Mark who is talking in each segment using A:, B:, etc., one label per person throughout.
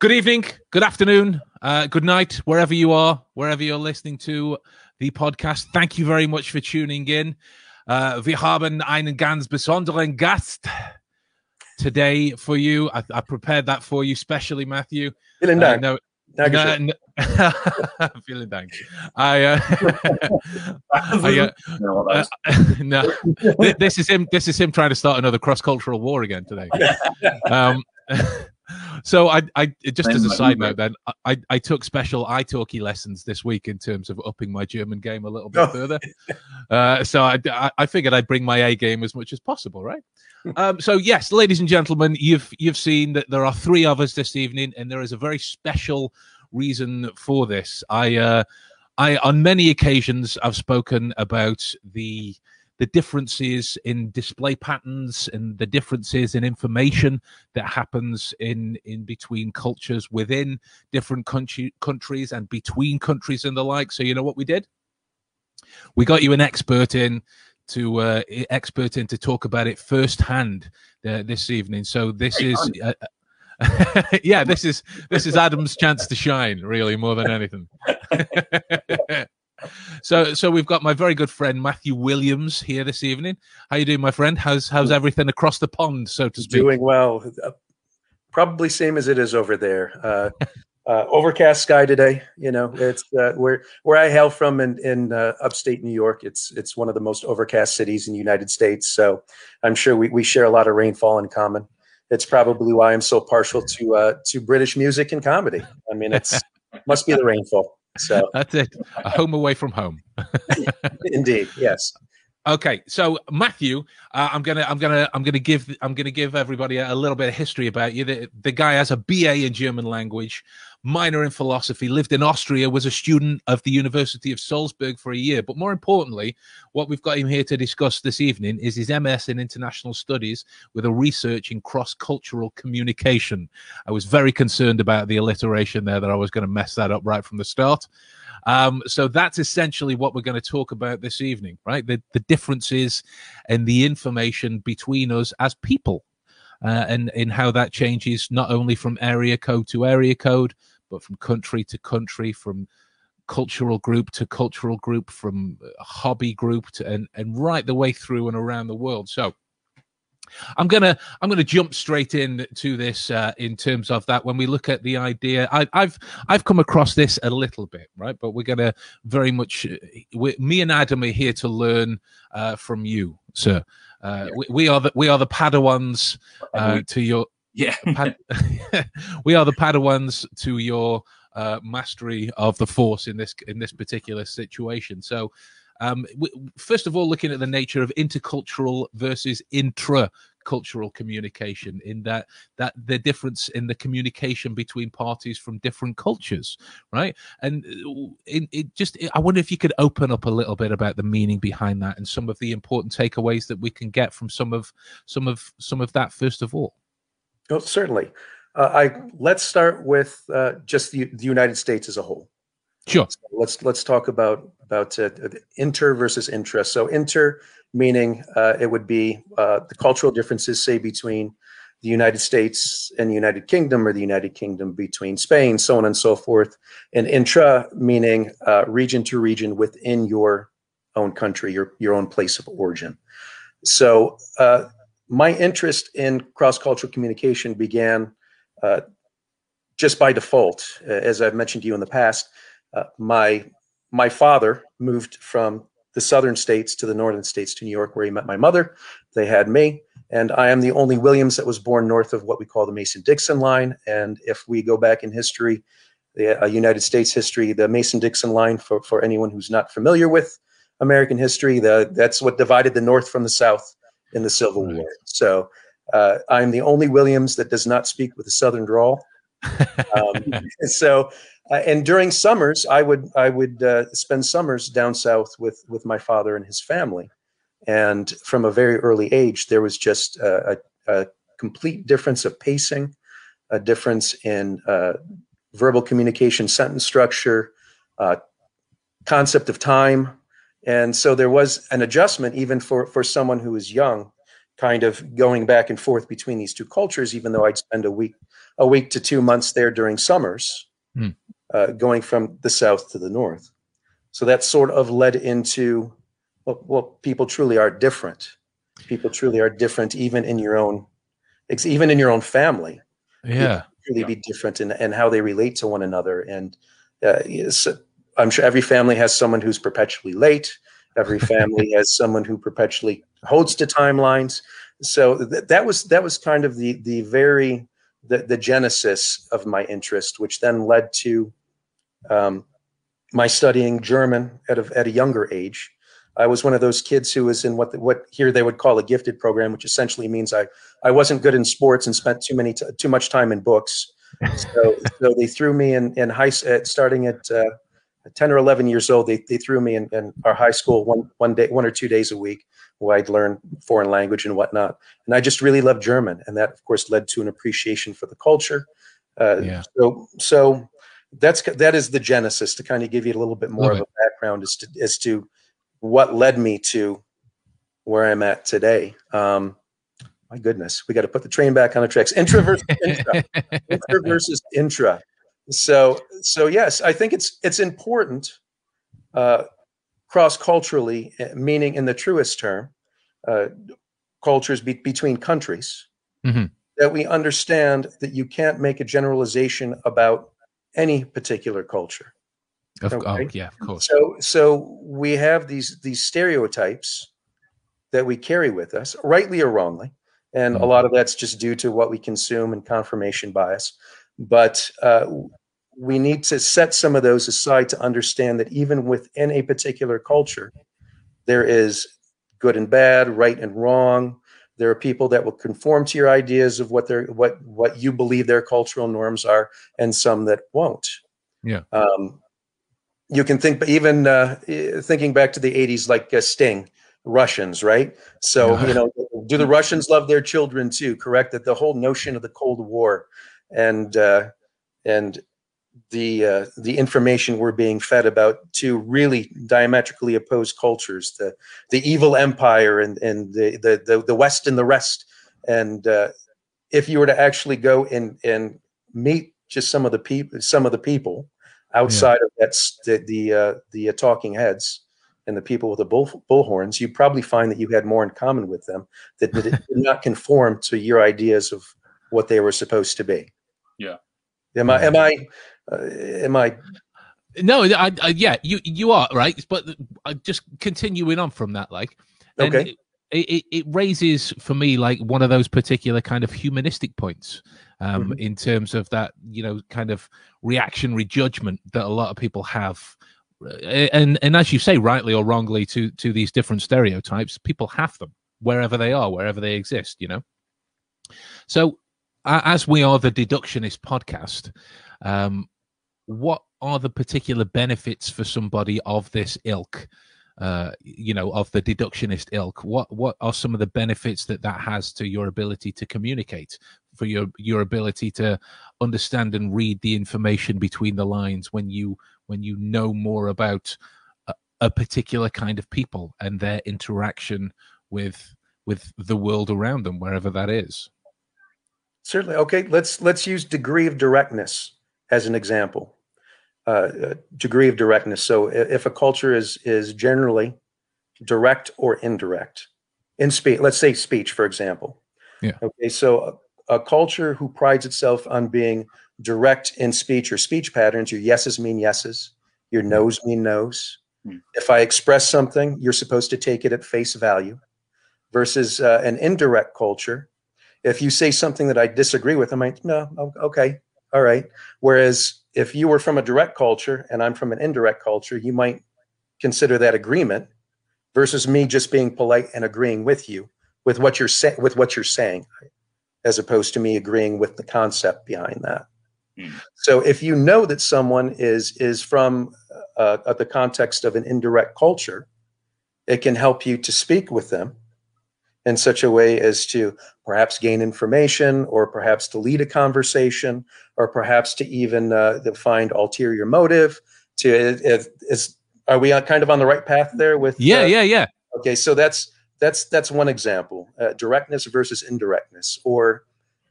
A: Good evening, good afternoon, uh, good night, wherever you are, wherever you're listening to the podcast. Thank you very much for tuning in. Uh, wir haben einen ganz besonderen Gast today for you. I, I prepared that for you, specially, Matthew.
B: Vielen
A: Uh, no,
B: Dankeschön.
A: no, no. Vielen Dank. I, uh, I, uh,
B: No,
A: uh, no, Th- this is him. This is him trying to start another cross-cultural war again today. Um, so I, I just as a side note, then I, I took special italki lessons this week in terms of upping my German game a little bit
B: Oh.
A: further. Uh, so I, I- I figured I'd bring my A game as much as possible, right? Um, so yes, ladies and gentlemen, you've you've seen that there are three of us this evening, and there is a very special reason for this. I uh, I on many occasions I've spoken about the the differences in display patterns and the differences in information that happens in in between cultures within different country countries and between countries and the like. So you know what we did? We got you an expert in to uh, expert in to talk about it firsthand uh, this evening. So this
B: Great
A: is. Uh, yeah, this is this is Adam's chance to shine, really, more than anything. so, so we've got my very good friend Matthew Williams here this evening. How you doing, my friend? How's how's everything across the pond, so to speak?
B: Doing well. Uh, Probably same as it is over there. Uh, uh, overcast sky today. You know, it's uh, where where I hail from in in uh, upstate New York. It's it's one of the most overcast cities in the United States. So I'm sure we, we share a lot of rainfall in common. It's probably why I'm so partial to uh, to British music and comedy. I mean, it's must be the rainfall. So
A: That's it. A home away from home.
B: indeed, yes.
A: Okay, so Matthew, uh, I'm gonna, I'm gonna, I'm gonna give, I'm gonna give everybody a, a little bit of history about you. The, the guy has a BA in German language, minor in philosophy, lived in Austria, was a student of the University of Salzburg for a year. But more importantly, what we've got him here to discuss this evening is his MS in International Studies with a research in cross-cultural communication. I was very concerned about the alliteration there that I was going to mess that up right from the start. Um, so that's essentially what we're going to talk about this evening, right? The the differences and the information between us as people, uh, and in how that changes not only from area code to area code, but from country to country, from cultural group to cultural group, from uh, hobby group to and and right the way through and around the world. So. I'm gonna I'm gonna jump straight in to this uh, in terms of that when we look at the idea. I, I've I've come across this a little bit, right? But we're gonna very much. uh, We, me and Adam are here to learn uh, from you, sir. Uh,
B: Yeah.
A: we, we are the we are the Padawans uh,
B: we-
A: to your
B: yeah.
A: Pad- we are the Padawans to your uh, mastery of the Force in this in this particular situation. So, um, first of all, looking at the nature of intercultural versus intra-cultural communication, in that that the difference in the communication between parties from different cultures, right? And uh, it, it just I wonder if you could open up a little bit about the meaning behind that and some of the important takeaways that we can get from some of some of some of that first of all.
B: Oh, certainly. Uh, I let's start with uh, just the, the United States as a whole.
A: Sure.
B: So let's let's talk about about uh, inter versus intra. So inter meaning uh, it would be uh, the cultural differences, say between the United States and the United Kingdom, or the United Kingdom between Spain, so on and so forth. And intra meaning uh, region to region within your own country, your your own place of origin. So uh, my interest in cross cultural communication began uh, just by default. As I've mentioned to you in the past, uh, my my father moved from the southern states to the northern states to New York, where he met my mother. They had me, and I am the only Williams that was born north of what we call the Mason-Dixon line. And if we go back in history, the uh, United States history, the Mason-Dixon line, for for anyone who's not familiar with American history, the that's what divided the North from the South in the Civil. War. So uh, I'm the only Williams that does not speak with a Southern drawl. Um, so, uh, and during summers, I would I would uh, spend summers down south with with my father and his family, and from a very early age, there was just a, a, complete difference of pacing, a difference in uh, verbal communication, sentence structure, uh, concept of time, and so there was an adjustment even for for someone who was young kind of going back and forth between these two cultures, even though I'd spend a week, a week to two months there during summers,
A: Hmm.
B: Uh, going from the south to the north. So that sort of led into, well, well, people truly are different. People truly are different, even in your own, even in your own family.
A: Yeah.
B: Truly be different in, in how they relate to one another. And uh, I'm sure every family has someone who's perpetually late. Every family has someone who perpetually holds to timelines. So th- that was that was kind of the the very the, the genesis of my interest, which then led to um, my studying German at a, at a younger age. I was one of those kids who was in what the, what here they would call a gifted program, which essentially means I I wasn't good in sports and spent too many t- too much time in books. So so they threw me in in high at starting at uh, 10 or 11 years old. They, they threw me in, in our high school one one day one or two days a week where I'd learn foreign language and whatnot. And I just really loved German, and that of course led to an appreciation for the culture. Uh,
A: Yeah.
B: So so that's that is the genesis to kind of give you a little bit more
A: Love
B: of a background as to as to what led me to where I'm at today. Um, my goodness, we got to put the train back on the tracks. Intra versus intra, intra versus intra. So so yes, I think it's it's important uh, cross culturally, meaning in the truest term, uh, cultures be- between countries,
A: Mhm.
B: that we understand that you can't make a generalization about any particular culture.
A: Of,
B: Okay.
A: Oh, yeah, of course.
B: So so we have these these stereotypes that we carry with us, rightly or wrongly, and a
A: Mm.
B: lot of that's just due to what we consume and confirmation bias. But uh, we need to set some of those aside to understand that even within a particular culture, there is good and bad, right and wrong. There are people that will conform to your ideas of what their what what you believe their cultural norms are, and some that won't.
A: Yeah.
B: Um, you can think, but even uh, thinking back to the '80s, like uh, Sting, Russians, right? So
A: Yeah.
B: you know, do the Russians love their children too? Correct. That the whole notion of the Cold War and uh, and the uh, the information we're being fed about two really diametrically opposed cultures the the evil empire and and the the the, the west and the rest. And uh, if you were to actually go and and meet just some of the people some of the people outside of that the the, uh, the uh, talking heads and the people with the bull bullhorns you probably find that you had more in common with them that did, did not conform to your ideas of what they were supposed to be.
C: Yeah.
B: am i am i uh, am i
A: No, I, I, yeah, you you are right, but uh, just continuing on from that, like,
B: Okay.
A: it, it, it raises for me like one of those particular kind of humanistic points, um,
B: Mhm.
A: in terms of that you know kind of reactionary judgment that a lot of people have, Uh, and and as you say, rightly or wrongly, to to these different stereotypes, people have them wherever they are, wherever they exist, you know. So, as we are the deductionist podcast, um, what are the particular benefits for somebody of this ilk uh you know of the deductionist ilk what what are some of the benefits that that has to your ability to communicate for your your ability to understand and read the information between the lines when you when you know more about a, a particular kind of people and their interaction with with the world around them wherever that is
B: Certainly. Okay, let's let's use degree of directness as an example. Uh, degree of directness. So, if a culture is is generally direct or indirect in speech, let's say speech, for example.
A: Yeah.
B: Okay, so a, a culture who prides itself on being direct in speech or speech patterns, your yeses mean yeses, your nos mean nos.
C: Hmm.
B: If I express something, you're supposed to take it at face value. Versus uh, an indirect culture, if you say something that I disagree with, I might, no, okay, all right. Whereas if you were from a direct culture and I'm from an indirect culture, you might consider that agreement versus me just being polite and agreeing with you with what you're saying with what you're saying, as opposed to me agreeing with the concept behind that.
C: Hmm.
B: So if you know that someone is is from uh, uh, the context of an indirect culture, it can help you to speak with them in such a way as to perhaps gain information or perhaps to lead a conversation or perhaps to even uh, find ulterior motive to if, is are we kind of on the right path there with
A: yeah
B: uh,
A: yeah yeah
B: okay so that's that's that's one example uh, directness versus indirectness, or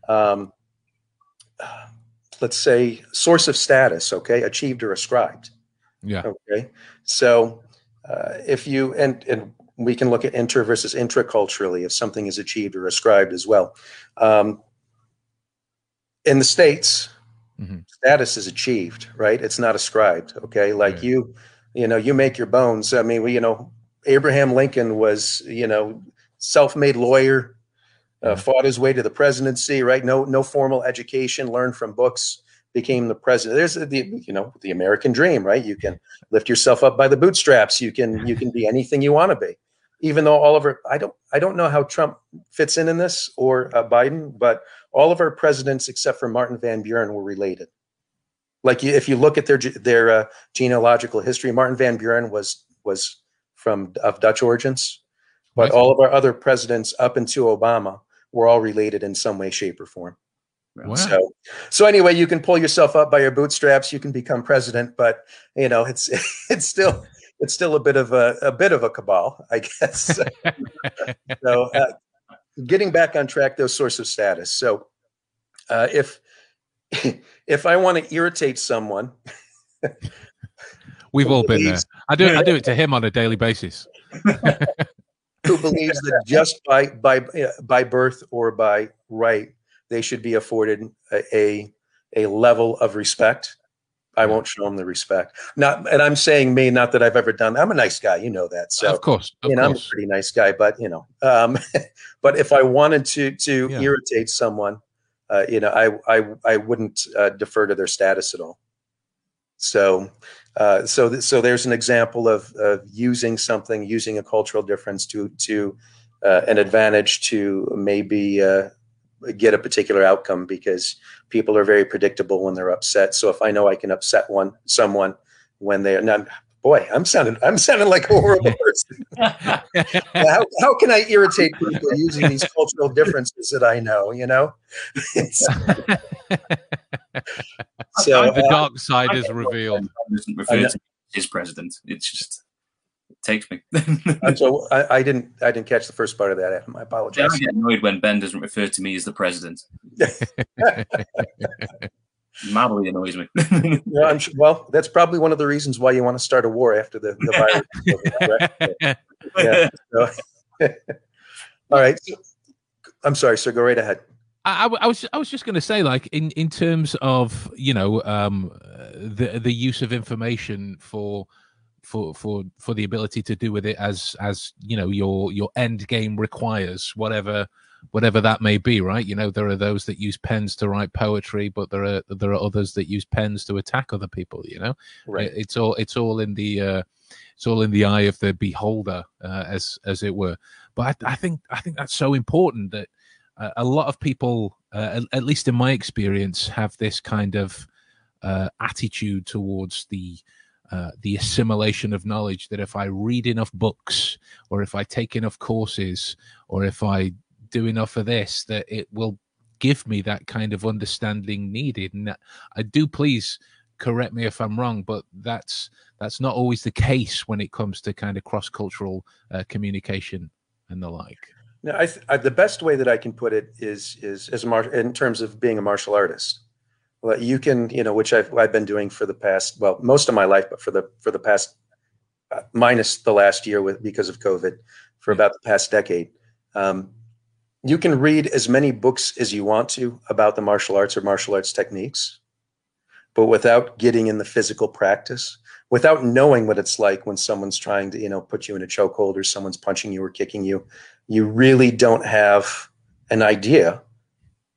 B: um, let's say source of status, okay, achieved or ascribed.
A: Yeah.
B: Okay. So uh, if you and and we can look at inter versus intraculturally if something is achieved or ascribed as well. Um, in the states,
A: Mhm.
B: status is achieved, right? It's not ascribed. Okay, like
A: Right.
B: you, you know, you make your bones. I mean, we, you know, Abraham Lincoln was, you know, self-made lawyer, uh, fought his way to the presidency, right? No, no formal education, learned from books, became the president. There's the, you know, the American dream, right? You can lift yourself up by the bootstraps. You can, you can be anything you want to be. Even though all of our, I don't, I don't know how Trump fits in in this or uh, Biden, but all of our presidents except for Martin Van Buren were related. Like if you look at their their uh, genealogical history, Martin Van Buren was was from of Dutch origins, but all of our other presidents up into Obama were all related in some way, shape, or form.
A: Wow.
B: So, so anyway, you can pull yourself up by your bootstraps. You can become president, but you know it's it's still it's still a bit of a, a bit of a cabal, I guess. so, uh, getting back on track, those source of status. So, uh, if if I want to irritate someone,
A: We've all been there. I do. I do it to him on a daily basis.
B: who believes that just by by by birth or by right they should be afforded a a, a level of respect i won't show them the respect not and i'm saying me not that i've ever done i'm a nice guy you know that so
A: of course. Of
B: you know i'm a pretty nice guy but you know um but if i wanted to to
A: Yeah.
B: irritate someone uh you know i i i wouldn't uh, defer to their status at all so uh, so, th- so there's an example of, of using something, using a cultural difference to to uh, an advantage to maybe uh, get a particular outcome because people are very predictable when they're upset. So if I know I can upset one someone when they're not, boy, I'm sounding I'm sounding like a horrible person. how, how can I irritate people using these cultural differences that I know? You know, so
A: the
B: uh,
A: dark side
C: I
A: is revealed.
C: Ben doesn't
B: I
C: refer
B: know.
C: to his president. It's just it takes me.
B: I'm so I, I didn't I didn't catch the first part of that. Adam. I
C: I
B: apologize.
C: get annoyed when Ben doesn't refer to me as the president. Madly annoys me.
B: Yeah, I'm sure, well, that's probably one of the reasons why you want to start a war after the, the virus. is over, correct? yeah. All right. I'm sorry, sir. Go right ahead.
A: I, I w- I was I was just going to say, like in in terms of you know um, uh, the the use of information for for for for the ability to do with it as as you know your your end game requires whatever whatever that may be right? You know there are those that use pens to write poetry but there are there are others that use pens to attack other people you know?
B: Right.
A: It- it's all it's all in the uh it's all in the eye of the beholder uh, as as it were. But I, I think i think that's so important that uh, a lot of people uh, at, at least in my experience have this kind of uh, attitude towards the uh, the assimilation of knowledge that if i read enough books or if i take enough courses or if i do enough of this that it will give me that kind of understanding needed and i do please correct me if i'm wrong but that's that's not always the case when it comes to kind of cross-cultural uh, communication and the like
B: Now, I, th- I the best way that I can put it is is as mar- in terms of being a martial artist. Well, you can, you know, which I've I've been doing for the past well most of my life, but for the for the past uh, minus the last year with because of COVID, for about the past decade. Um, you can read as many books as you want to about the martial arts or martial arts techniques, but without getting in the physical practice, without knowing what it's like when someone's trying to, you know, put you in a chokehold or someone's punching you or kicking you, you really don't have an idea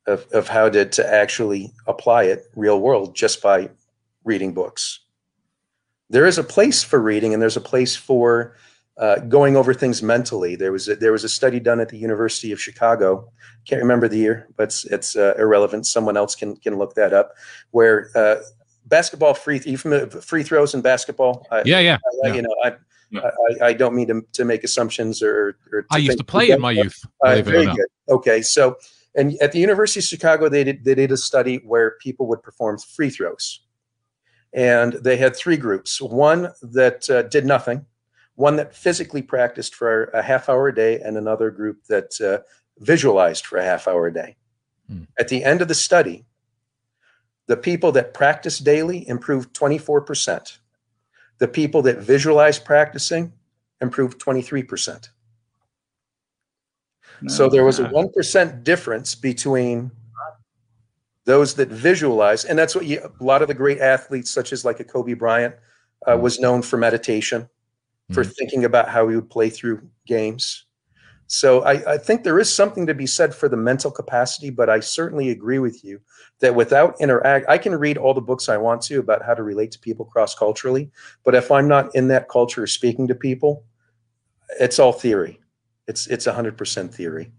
B: of, of how to, to actually apply it real world just by reading books. There is a place for reading and there's a place for uh, going over things mentally. There was a, there was a study done at the University of Chicago. Can't remember the year, but it's, it's uh, irrelevant. Someone else can can look that up. Where uh, basketball free you familiar, free throws in basketball? I,
A: yeah yeah
B: I-
A: yeah.
B: You know, I,
C: Yeah.
B: I I don't mean to, to make assumptions or. or
A: I used to play in my youth.
B: uh,
A: Believe it or
B: very good. Okay, so and at the University of Chicago, they did they did a study where people would perform free throws, and they had three groups: one that uh, did nothing, one that physically practiced for a half hour a day, and another group that uh, visualized for a half hour a day.
A: Hmm.
B: At the end of the study, the people that practice daily improved 24%. The people that visualize practicing improved 23%. So there was a 1% difference between those that visualize, and that's what you, a lot of the great athletes, such as like a Kobe Bryant, uh, was known for meditation, for thinking about how he would play through games. So I, I think there is something to be said for the mental capacity, but I certainly agree with you that without interact, I can read all the books I want to about how to relate to people cross culturally, but if I'm not in that culture speaking to people, it's all theory. It's it's hundred percent theory,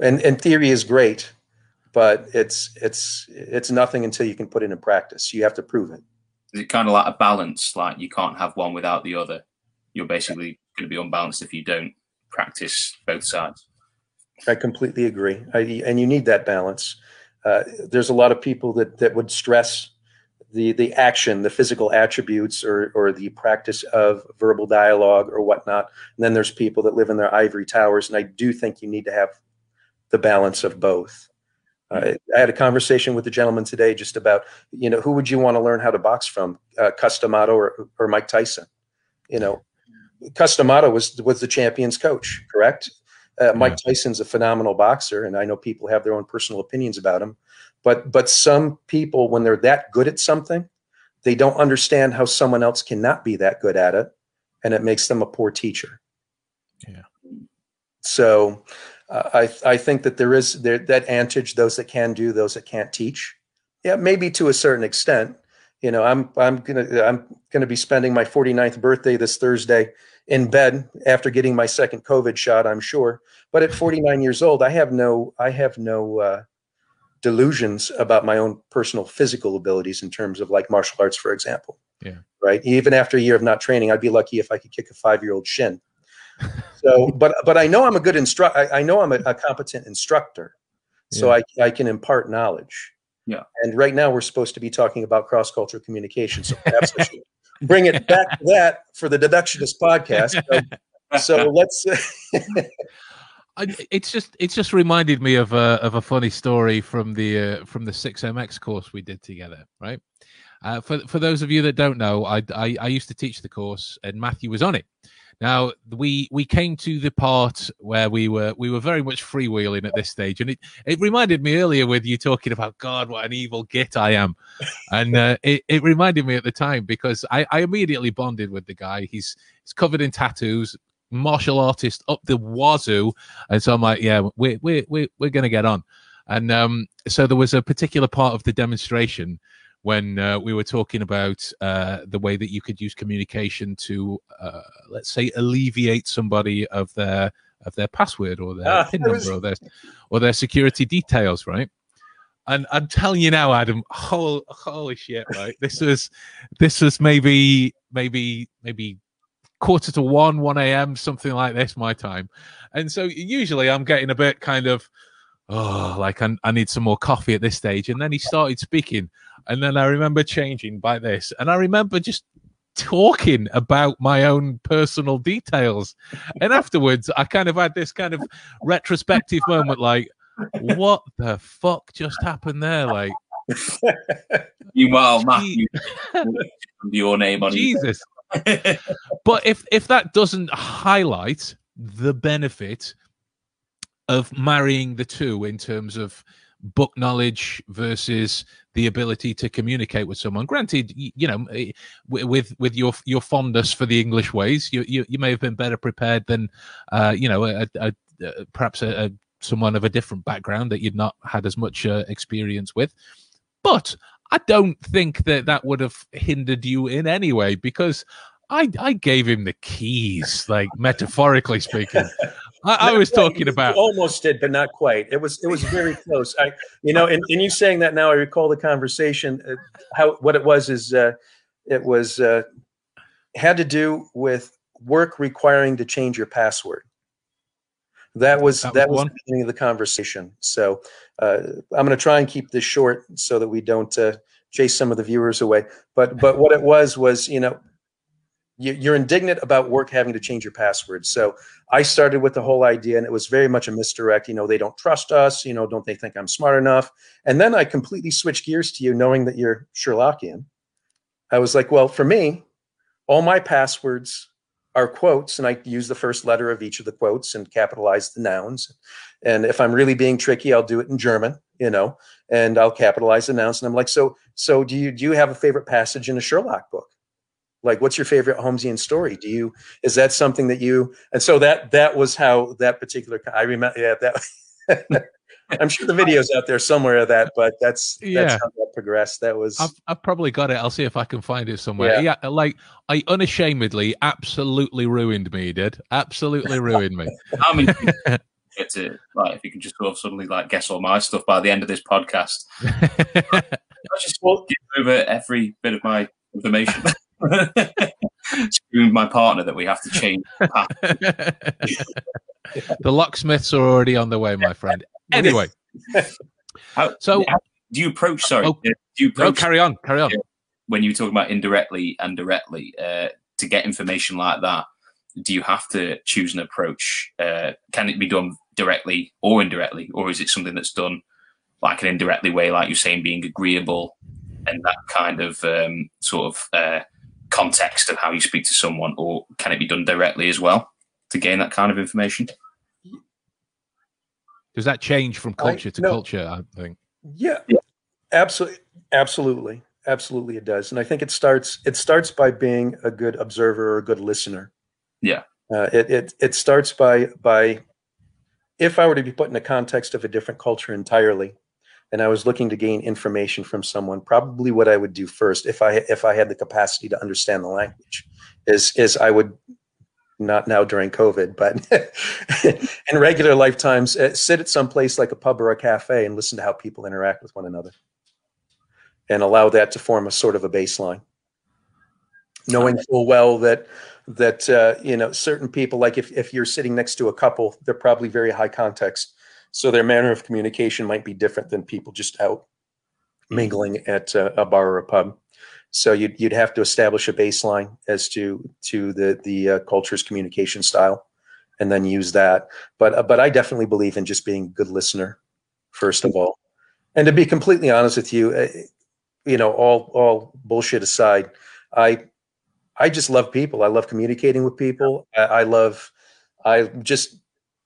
B: and and theory is great, but it's it's it's nothing until you can put it in practice. You have to prove it.
C: Is it kind of like a balance? Like you can't have one without the other. You're basically going to be unbalanced if you don't practice both sides.
B: I completely agree. I, and you need that balance. Uh, there's a lot of people that that would stress the the action, the physical attributes, or or the practice of verbal dialogue or whatnot. And then there's people that live in their ivory towers. And I do think you need to have the balance of both. Uh, I had a conversation with a gentleman today just about, you know, who would you want to learn how to box from, uh, Cus D'Amato or, or Mike Tyson? You know, Cus D'Amato was was the champion's coach, correct? Uh, Mike Tyson's a phenomenal boxer, and I know people have their own personal opinions about him. But but some people, when they're that good at something, they don't understand how someone else cannot be that good at it, and it makes them a poor teacher.
A: Yeah.
B: So uh, I I think that there is there that antage those that can do, those that can't teach. Yeah, maybe to a certain extent. You know, I'm I'm gonna I'm gonna be spending my 49th birthday this Thursday in bed after getting my second COVID shot. I'm sure, but at 49 years old, I have no I have no uh, delusions about my own personal physical abilities in terms of like martial arts, for example.
A: Yeah.
B: Right. Even after a year of not training, I'd be lucky if I could kick a five year old shin. So, but but I know I'm a good instructor. I, I know I'm a, a competent instructor, so I I can impart knowledge.
C: Yeah.
B: And right now we're supposed to be talking about cross cultural communication, so perhaps I should bring it back to that for the deductionist podcast. So, so let's.
A: It's just it's just reminded me of a of a funny story from the uh, from the six MX course we did together, right? Uh, for for those of you that don't know, I, I I used to teach the course, and Matthew was on it. Now we we came to the part where we were we were very much freewheeling at this stage, and it it reminded me earlier with you talking about God, what an evil git I am, and uh, it it reminded me at the time because I I immediately bonded with the guy. He's he's covered in tattoos, martial artist up the wazoo, and so I'm like, yeah, we're we're we're, we're gonna get on, and um so there was a particular part of the demonstration when uh, we were talking about uh, the way that you could use communication to, uh, let's say, alleviate somebody of their of their password or their
B: Ah,
A: pin number
B: was-
A: or their or their security details, right? And I'm telling you now, Adam, holy, holy shit, right? This was this was maybe maybe maybe quarter to one, one a.m., something like this, my time. And so usually I'm getting a bit kind of oh, like I, I need some more coffee at this stage. And then he started speaking, and then I remember changing by this, and I remember just talking about my own personal details. And afterwards, I kind of had this kind of retrospective moment, like, what the fuck just happened there? Like,
C: Meanwhile, Matthew, your name on
A: Jesus. But if if that doesn't highlight the benefit of marrying the two in terms of book knowledge versus the ability to communicate with someone granted you know eh, with with your your fondness for the english ways you you, you may have been better prepared than uh you know a, a, a perhaps a, a someone of a different background that you'd not had as much uh, experience with. But i don't think that that would have hindered you in any way because I, I gave him the keys, like metaphorically speaking. I, I was talking
B: You
A: about
B: almost did, but not quite. It was it was very close. I you know, and, and you saying that now, I recall the conversation. Uh, how what it was is uh, it was uh, had to do with work requiring to change your password. That was
A: That
B: that
A: was
B: was, the beginning of the conversation. So uh, I'm going to try and keep this short so that we don't uh, chase some of the viewers away. But but what it was was you know you- you're indignant about work having to change your password. So I started with the whole idea, and it was very much a misdirect. You know, they don't trust us. You know, don't they think I'm smart enough? And then I completely switched gears to you, knowing that you're Sherlockian. I was like, well, for me, all my passwords are quotes, and I use the first letter of each of the quotes and capitalize the nouns. And if I'm really being tricky, I'll do it in German, you know, and I'll capitalize the nouns. And I'm like, so, so do you do you have a favorite passage in a Sherlock book? Like, what's your favorite Holmesian story? Do you is that something that you? And so that that was how that particular. I remember. Yeah, that. I'm sure the video's out there somewhere of that, but that's
A: Yeah.
B: that's how that progressed. That was
A: I've, I've probably got it. I'll see if I can find it somewhere. Yeah. like I unashamedly, absolutely ruined me. Did absolutely ruined me.
C: I mean people get to like if you can just sort of suddenly like guess all my stuff by the end of this podcast? I just give over every bit of my information. Screwing my partner that we have to change.
A: the locksmiths are already on the way, my friend. Anyway,
C: How,
A: so
C: how do you approach? Sorry,
A: Oh.
C: do you
A: oh,
C: approach
A: carry on, carry on.
C: when you were talking about indirectly and directly uh, to get information like that? Do you have to choose an approach? Uh, can it be done directly or indirectly, or is it something that's done like an indirectly way, like you're saying, being agreeable and that kind of um, sort of uh, context of how you speak to someone, or can it be done directly as well to gain that kind of information?
A: Does that change from
B: I-
A: culture to
B: no.
A: culture? I think.
B: Yeah,
C: Yeah.
B: absolutely, absolutely, absolutely. It does, and I think it starts. It starts by being a good observer or a good listener.
C: Yeah.
B: uh, it it it starts by by. If I were to be put in the context of a different culture entirely, and I was looking to gain information from someone, probably what I would do first, if I if I had the capacity to understand the language, is is I would not now during COVID, but in regular lifetimes, uh, sit at some place like a pub or a cafe and listen to how people interact with one another, and allow that to form a sort of a baseline. Knowing full well that that uh, you know certain people, like if if you're sitting next to a couple, they're probably very high context, so their manner of communication might be different than people just out mingling at uh, a bar or a pub. So you'd you'd have to establish a baseline as to to the the uh, culture's communication style, and then use that. But uh, but I definitely believe in just being a good listener, first of all, and to be completely honest with you, uh, you know, all all bullshit aside, I I just love people. I love communicating with people. I, I love I just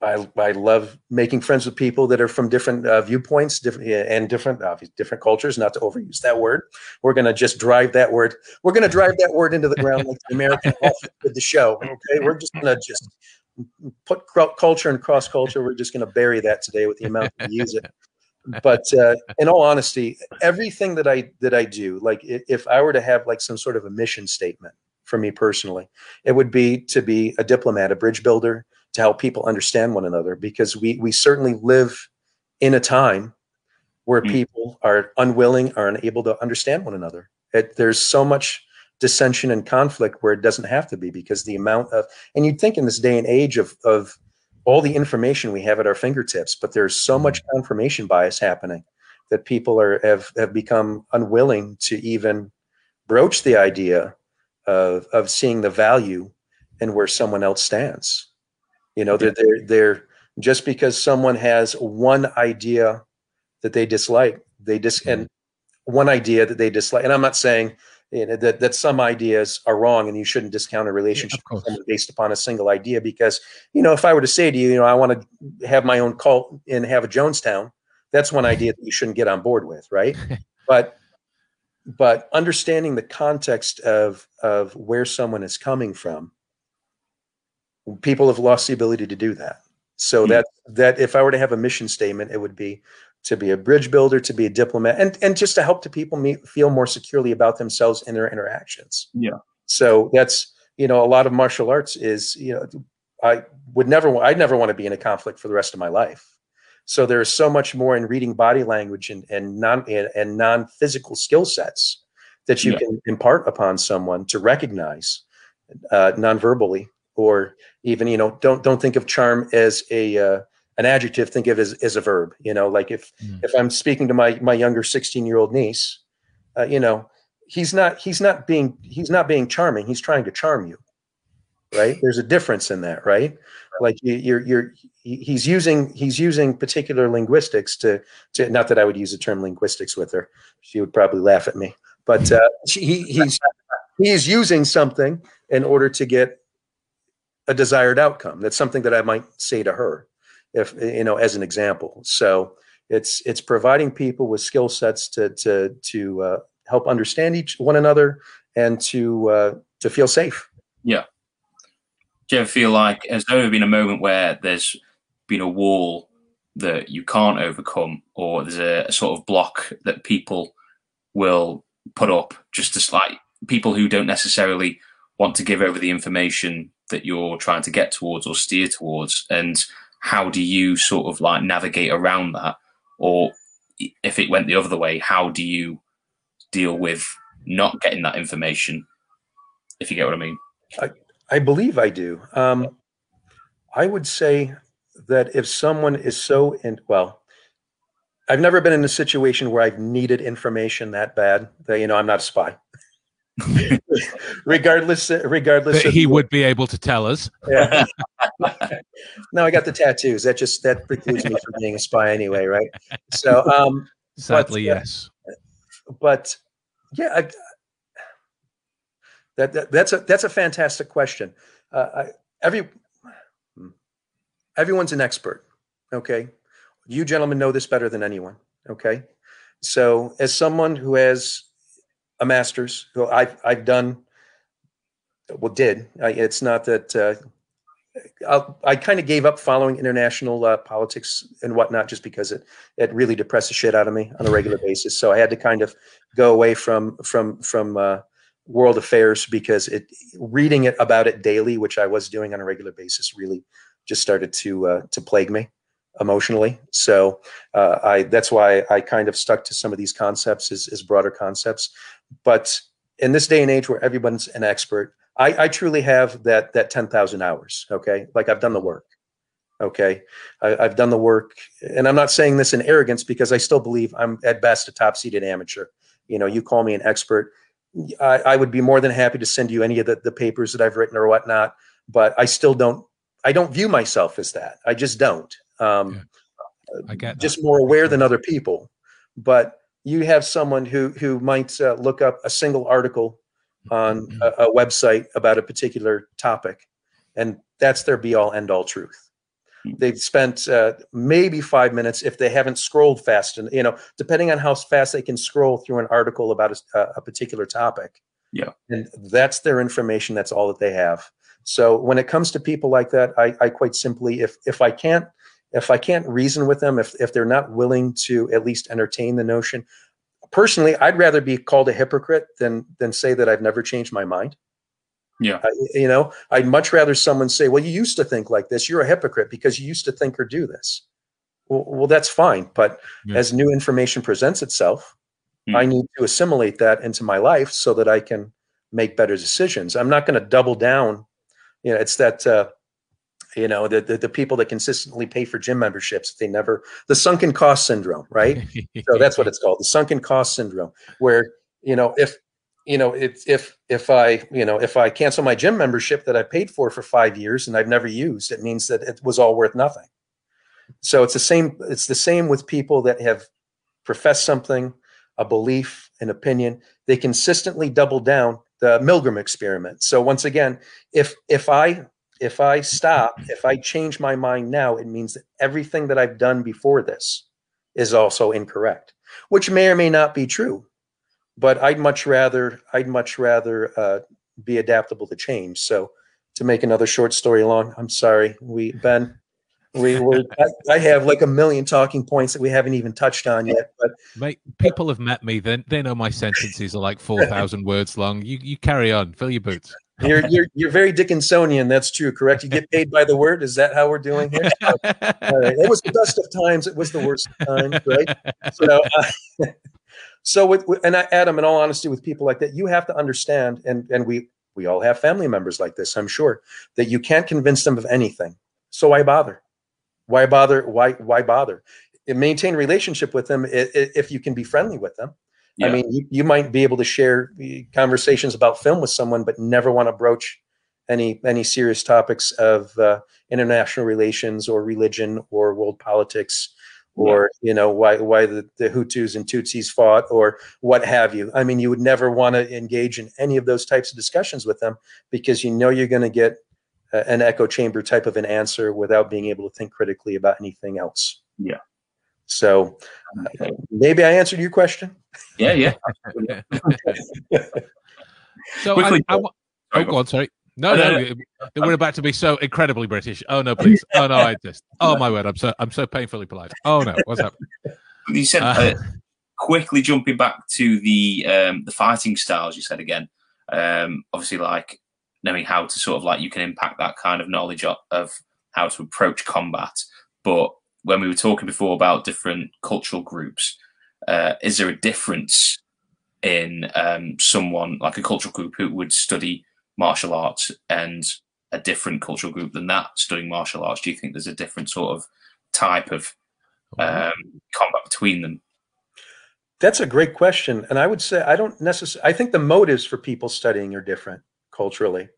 B: I, I love making friends with people that are from different uh, viewpoints, different and different uh, different cultures. Not to overuse that word, we're going to just drive that word. We're going to drive that word into the ground like the American Office did the show. Okay, we're just going to just put culture and cross culture. We're just going to bury that today with the amount we use it. But uh, in all honesty, everything that I that I do, like if I were to have like some sort of a mission statement for me personally, it would be to be a diplomat, a bridge builder, to help people understand one another because we we certainly live in a time where
C: Mm.
B: people are unwilling are unable to understand one another. It, there's so much dissension and conflict where it doesn't have to be because the amount of and you'd think in this day and age of of all the information we have at our fingertips but there's so much confirmation bias happening that people are have have become unwilling to even broach the idea of of seeing the value and where someone else stands you know, they're, they're, they're just because someone has one idea that they dislike, they dis and mm-hmm. one idea that they dislike. And I'm not saying you know, that that some ideas are wrong and you shouldn't discount a relationship someone based upon a single idea. Because you know, if I were to say to you, you know, I want to have my own cult and have a Jonestown, that's one idea that you shouldn't get on board with, right? but but understanding the context of of where someone is coming from people have lost the ability to do that so
C: Hmm.
B: that that if i were to have a mission statement it would be to be a bridge builder to be a diplomat and and just to help the people meet, feel more securely about themselves in their interactions
C: Yeah.
B: so that's you know a lot of martial arts is you know i would never i'd never want to be in a conflict for the rest of my life so there's so much more in reading body language and, and non and, and non-physical skill sets that you
C: Yeah.
B: can impart upon someone to recognize uh, non-verbally or even you know don't don't think of charm as a uh, an adjective think of it as, as a verb you know like if
A: Mm.
B: if i'm speaking to my my younger 16 year old niece uh, you know he's not he's not being he's not being charming he's trying to charm you right? There's a difference in that, right? Like you, you're you're he's using he's using particular linguistics to to not that I would use the term linguistics with her. She would probably laugh at me. But uh, he he's he's using something in order to get a desired outcome. That's something that I might say to her, if you know, as an example. So it's it's providing people with skill sets to to to uh, help understand each one another and to uh, to feel safe.
C: Yeah. Do you ever feel like has there ever been a moment where there's been a wall that you can't overcome, or there's a, a sort of block that people will put up just to like people who don't necessarily want to give over the information that you're trying to get towards or steer towards? And how do you sort of like navigate around that? Or if it went the other way how do you deal with not getting that information if you get what i mean?
B: I, I believe i do. Um, i would say that if someone is so in well i've never been in a situation where i've needed information that bad that you know i'm not a spy regardless regardless
A: he would be able to tell us.
B: Yeah. No i got the tattoos. That just that precludes me from being a spy anyway right? So um
A: sadly but, uh, yes.
B: but yeah I, that, that, that's a that's a fantastic question. Uh, I, every everyone's an expert okay? You gentlemen know this better than anyone okay? So as someone who has a master's. Who I've I've done. Well, did I, it's not that uh, i i kind of gave up following international uh, politics and whatnot just because it it really depressed the shit out of me on a regular basis. So I had to kind of go away from from from uh, world affairs because it reading it about it daily, which I was doing on a regular basis, really just started to uh, to plague me emotionally. So uh, I that's why I kind of stuck to some of these concepts as, as broader concepts. But in this day and age where everyone's an expert, I, I truly have that that ten thousand hours. Okay, like I've done the work. Okay, I, have done the work, and I'm not saying this in arrogance because I still believe I'm at best a top seeded amateur. You know, you call me an expert. I, I would be more than happy to send you any of the, the papers that I've written or whatnot, but I still don't I don't view myself as that. I just don't. Um,
A: yeah. I get
B: just more aware than other people. But you have someone who who might uh, look up a single article on mm-hmm. a, a, website about a particular topic, and that's their be all end all truth. Hmm. They've spent uh, maybe five minutes if they haven't scrolled fast, and you know, depending on how fast they can scroll through an article about a, a particular topic.
C: Yeah,
B: and that's their information. That's all that they have. So when it comes to people like that, I, I quite simply, if if I can't if I can't reason with them, if if they're not willing to at least entertain the notion, personally, I'd rather be called a hypocrite than than say that I've never changed my mind.
C: Yeah,
B: I, you know, I'd much rather someone say, "Well, you used to think like this. You're a hypocrite because you used to think or do this." Well, well that's fine, but yeah. as new information presents itself, mm. I need to assimilate that into my life so that I can make better decisions. I'm not going to double down. You know, it's that. Uh, you know the, the, the people that consistently pay for gym memberships they never the sunken cost syndrome right? So that's what it's called the sunken cost syndrome where you know if you know if if if i you know if i cancel my gym membership that i paid for for five years and i've never used it means that it was all worth nothing. So it's the same it's the same with people that have professed something a belief an opinion. They consistently double down the milgram experiment. So once again if if i if I stop, if I change my mind now, it means that everything that I've done before this is also incorrect, which may or may not be true. But I'd much rather I'd much rather uh, be adaptable to change. So to make another short story long, I'm sorry, we Ben, we were I, I, have like a million talking points that we haven't even touched on yet. But
A: Mate, people have met me, then they know my sentences are like four thousand words long. You you carry on, fill your boots.
B: You're you're you're very Dickinsonian. That's true, correct? You get paid by the word. Is that how we're doing here? It was the best of times. It was the worst of times, right? So, uh, so with, with and I, Adam, in all honesty, with people like that, you have to understand, and and we we all have family members like this. I'm sure that you can't convince them of anything. So why bother? Why bother? Why why bother? Maintain relationship with them if you can be friendly with them yeah. I mean, you, you might be able to share conversations about film with someone, but never want to broach any any serious topics of uh, international relations or religion or world politics or you know why why the, the Hutus and Tutsis fought or what have you. I mean, you would never want to engage in any of those types of discussions with them because you know you're going to get uh, an echo chamber type of an answer without being able to think critically about anything else.
C: Yeah.
B: So uh, maybe I answered your question.
C: Yeah, yeah.
A: so I, I, oh, go on, sorry. No, no, no, we're about to be so incredibly British. Oh no, please. Oh no, I just. Oh my word, I'm so I'm so painfully polite. Oh no, what's up?
C: You said uh, uh, quickly jumping back to the um, the fighting styles. You said again, um, obviously, like knowing how to sort of like you can impact that kind of knowledge of, of how to approach combat. But when we were talking before about different cultural groups, uh, is there a difference in um, someone like a cultural group who would study martial arts and a different cultural group than that studying martial arts? Do you think there's a different sort of type of um, combat between them?
B: That's a great question, and I would say I don't necessarily. I think the motives for people studying are different culturally.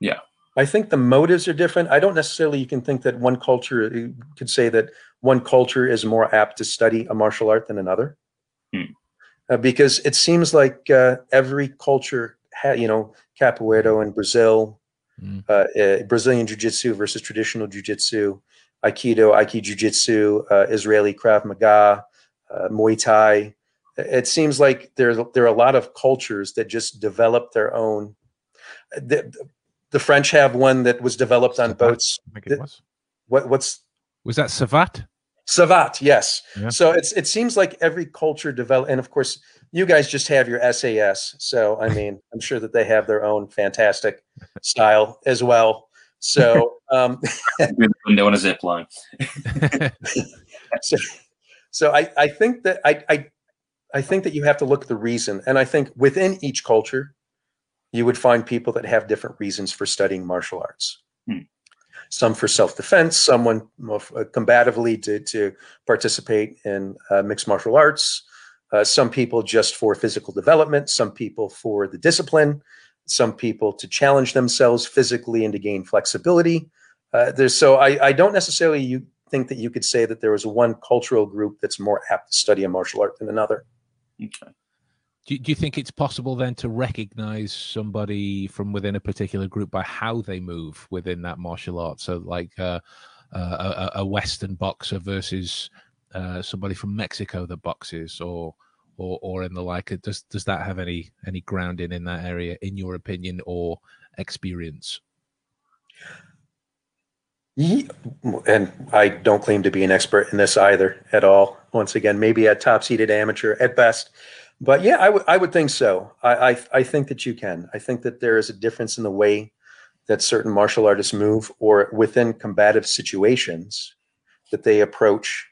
C: Yeah,
B: I think the motives are different. I don't necessarily. You can think that one culture you could say that one culture is more apt to study a martial art than another,
C: hmm.
B: uh, because it seems like uh, every culture ha- you know, capoeira in Brazil, mm. uh, uh, Brazilian jiu-jitsu versus traditional jiu-jitsu, Aikido, Aikido jiu-jitsu, uh, Israeli Krav Maga, uh, Muay Thai. It seems like there, there are a lot of cultures that just develop their own. The, the French have one that was developed on boats. What, what's
A: was that Savate?
B: Savate, yes. Yeah. So it's it seems like every culture develop, and of course, you guys just have your SAS. So, I mean, I'm sure that they have their own fantastic style as well. So, um,
C: they want a zip line.
B: so, so I, I think that I, I, I think that you have to look at the reason, and I think within each culture, you would find people that have different reasons for studying martial arts.
C: Hmm.
B: Some for self-defense, someone more combatively to to participate in uh, mixed martial arts uh, some people just for physical development, some people for the discipline, some people to challenge themselves physically and to gain flexibility. Uh, there's so I, I don't necessarily you think that you could say that there was one cultural group that's more apt to study a martial art than another.
C: Okay.
A: Do, do you think it's possible then to recognize somebody from within a particular group by how they move within that martial art? So, like uh, uh, a, a Western boxer versus uh, somebody from Mexico that boxes or or or in the like does does that have any any grounding in that area in your opinion or experience
B: and I don't claim to be an expert in this either at all. Once again, maybe a top-seeded amateur at best, but yeah, I would I would think so. I, I I think that you can. I think that there is a difference in the way that certain martial artists move, or within combative situations, that they approach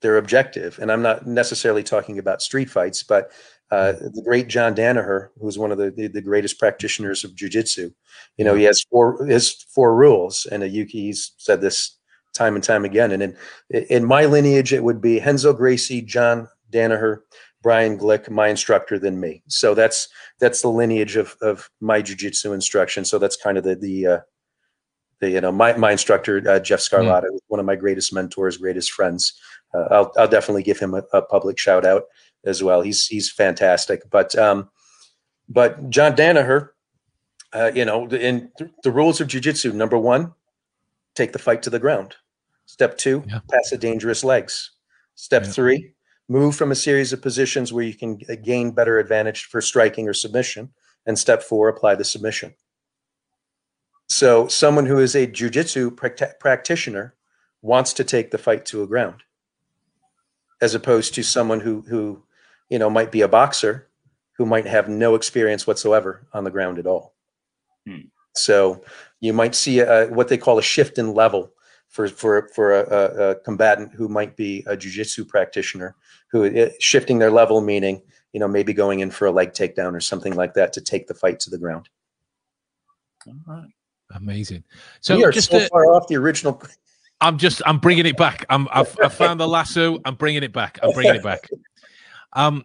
B: their objective. And I'm not necessarily talking about street fights, but uh, mm-hmm. the great John Danaher, who's one of the, the, the greatest practitioners of jujitsu, you know, he has four his four rules, and Yuki he's said this time and time again. And in in my lineage, it would be Renzo Gracie, John Danaher, Brian Glick, my instructor, than me. So that's that's the lineage of of my jujitsu instruction. So that's kind of the the uh, the, you know my my instructor uh, Jeff Scarlatta, mm. one of my greatest mentors, greatest friends uh, I'll, I'll definitely give him a, a, public shout out as well. He's he's fantastic. But um, but John Danaher, uh, you know, in th- the rules of jujitsu, number one, take the fight to the ground. Step two, yeah. pass the dangerous legs. Step yeah. three, move from a series of positions where you can gain better advantage for striking or submission. And step four, apply the submission. So someone who is a jujitsu pra- practitioner wants to take the fight to a ground as opposed to someone who who you know might be a boxer who might have no experience whatsoever on the ground at all.
C: Hmm.
B: So you might see a, what they call a shift in level for for for a, a combatant who might be a jujitsu practitioner who uh, shifting their level, meaning you know maybe going in for a leg takedown or something like that to take the fight to the ground.
C: All right.
A: Amazing. So
B: we are just so far off the original.
A: I'm just I'm bringing it back. I'm I've, I've found the lasso. I'm bringing it back. I'm bringing it back. Um,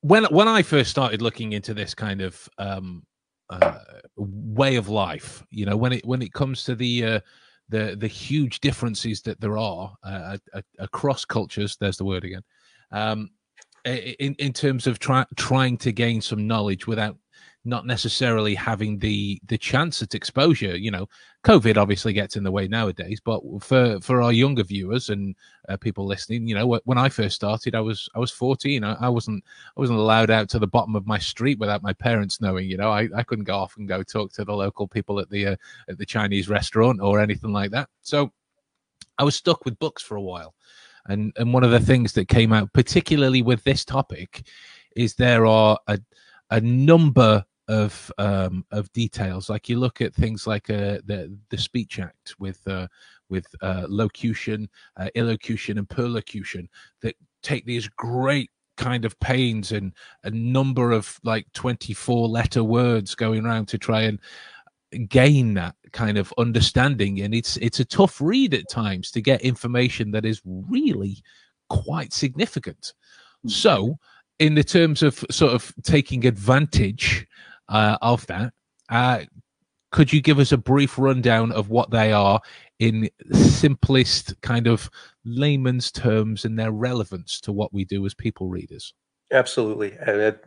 A: when when I first started looking into this kind of um uh, way of life. You know, when it when it comes to the uh, the the huge differences that there are uh, across cultures. There's the word again. Um, in in terms of try, trying to gain some knowledge without not necessarily having the the chance at exposure you know. Covid obviously gets in the way nowadays but for for our younger viewers and uh, people listening you know when i first started i was i was 14 I, I, wasn't i wasn't allowed out to the bottom of my street without my parents knowing you know. I, I couldn't go off and go talk to the local people at the uh, at the chinese restaurant or anything like that. So i was stuck with books for a while. And and one of the things that came out particularly with this topic is there are a a number of um, of details. Like you look at things like uh, the the Speech Act with uh, with uh, locution, uh, illocution, and perlocution that take these great kind of pains and a number of like 24 letter words going around to try and gain that kind of understanding and it's it's a tough read at times to get information that is really quite significant mm-hmm. so in the terms of sort of taking advantage uh, of that. Uh, could you give us a brief rundown of what they are in simplest kind of layman's terms and their relevance to what we do as people readers?
B: Absolutely,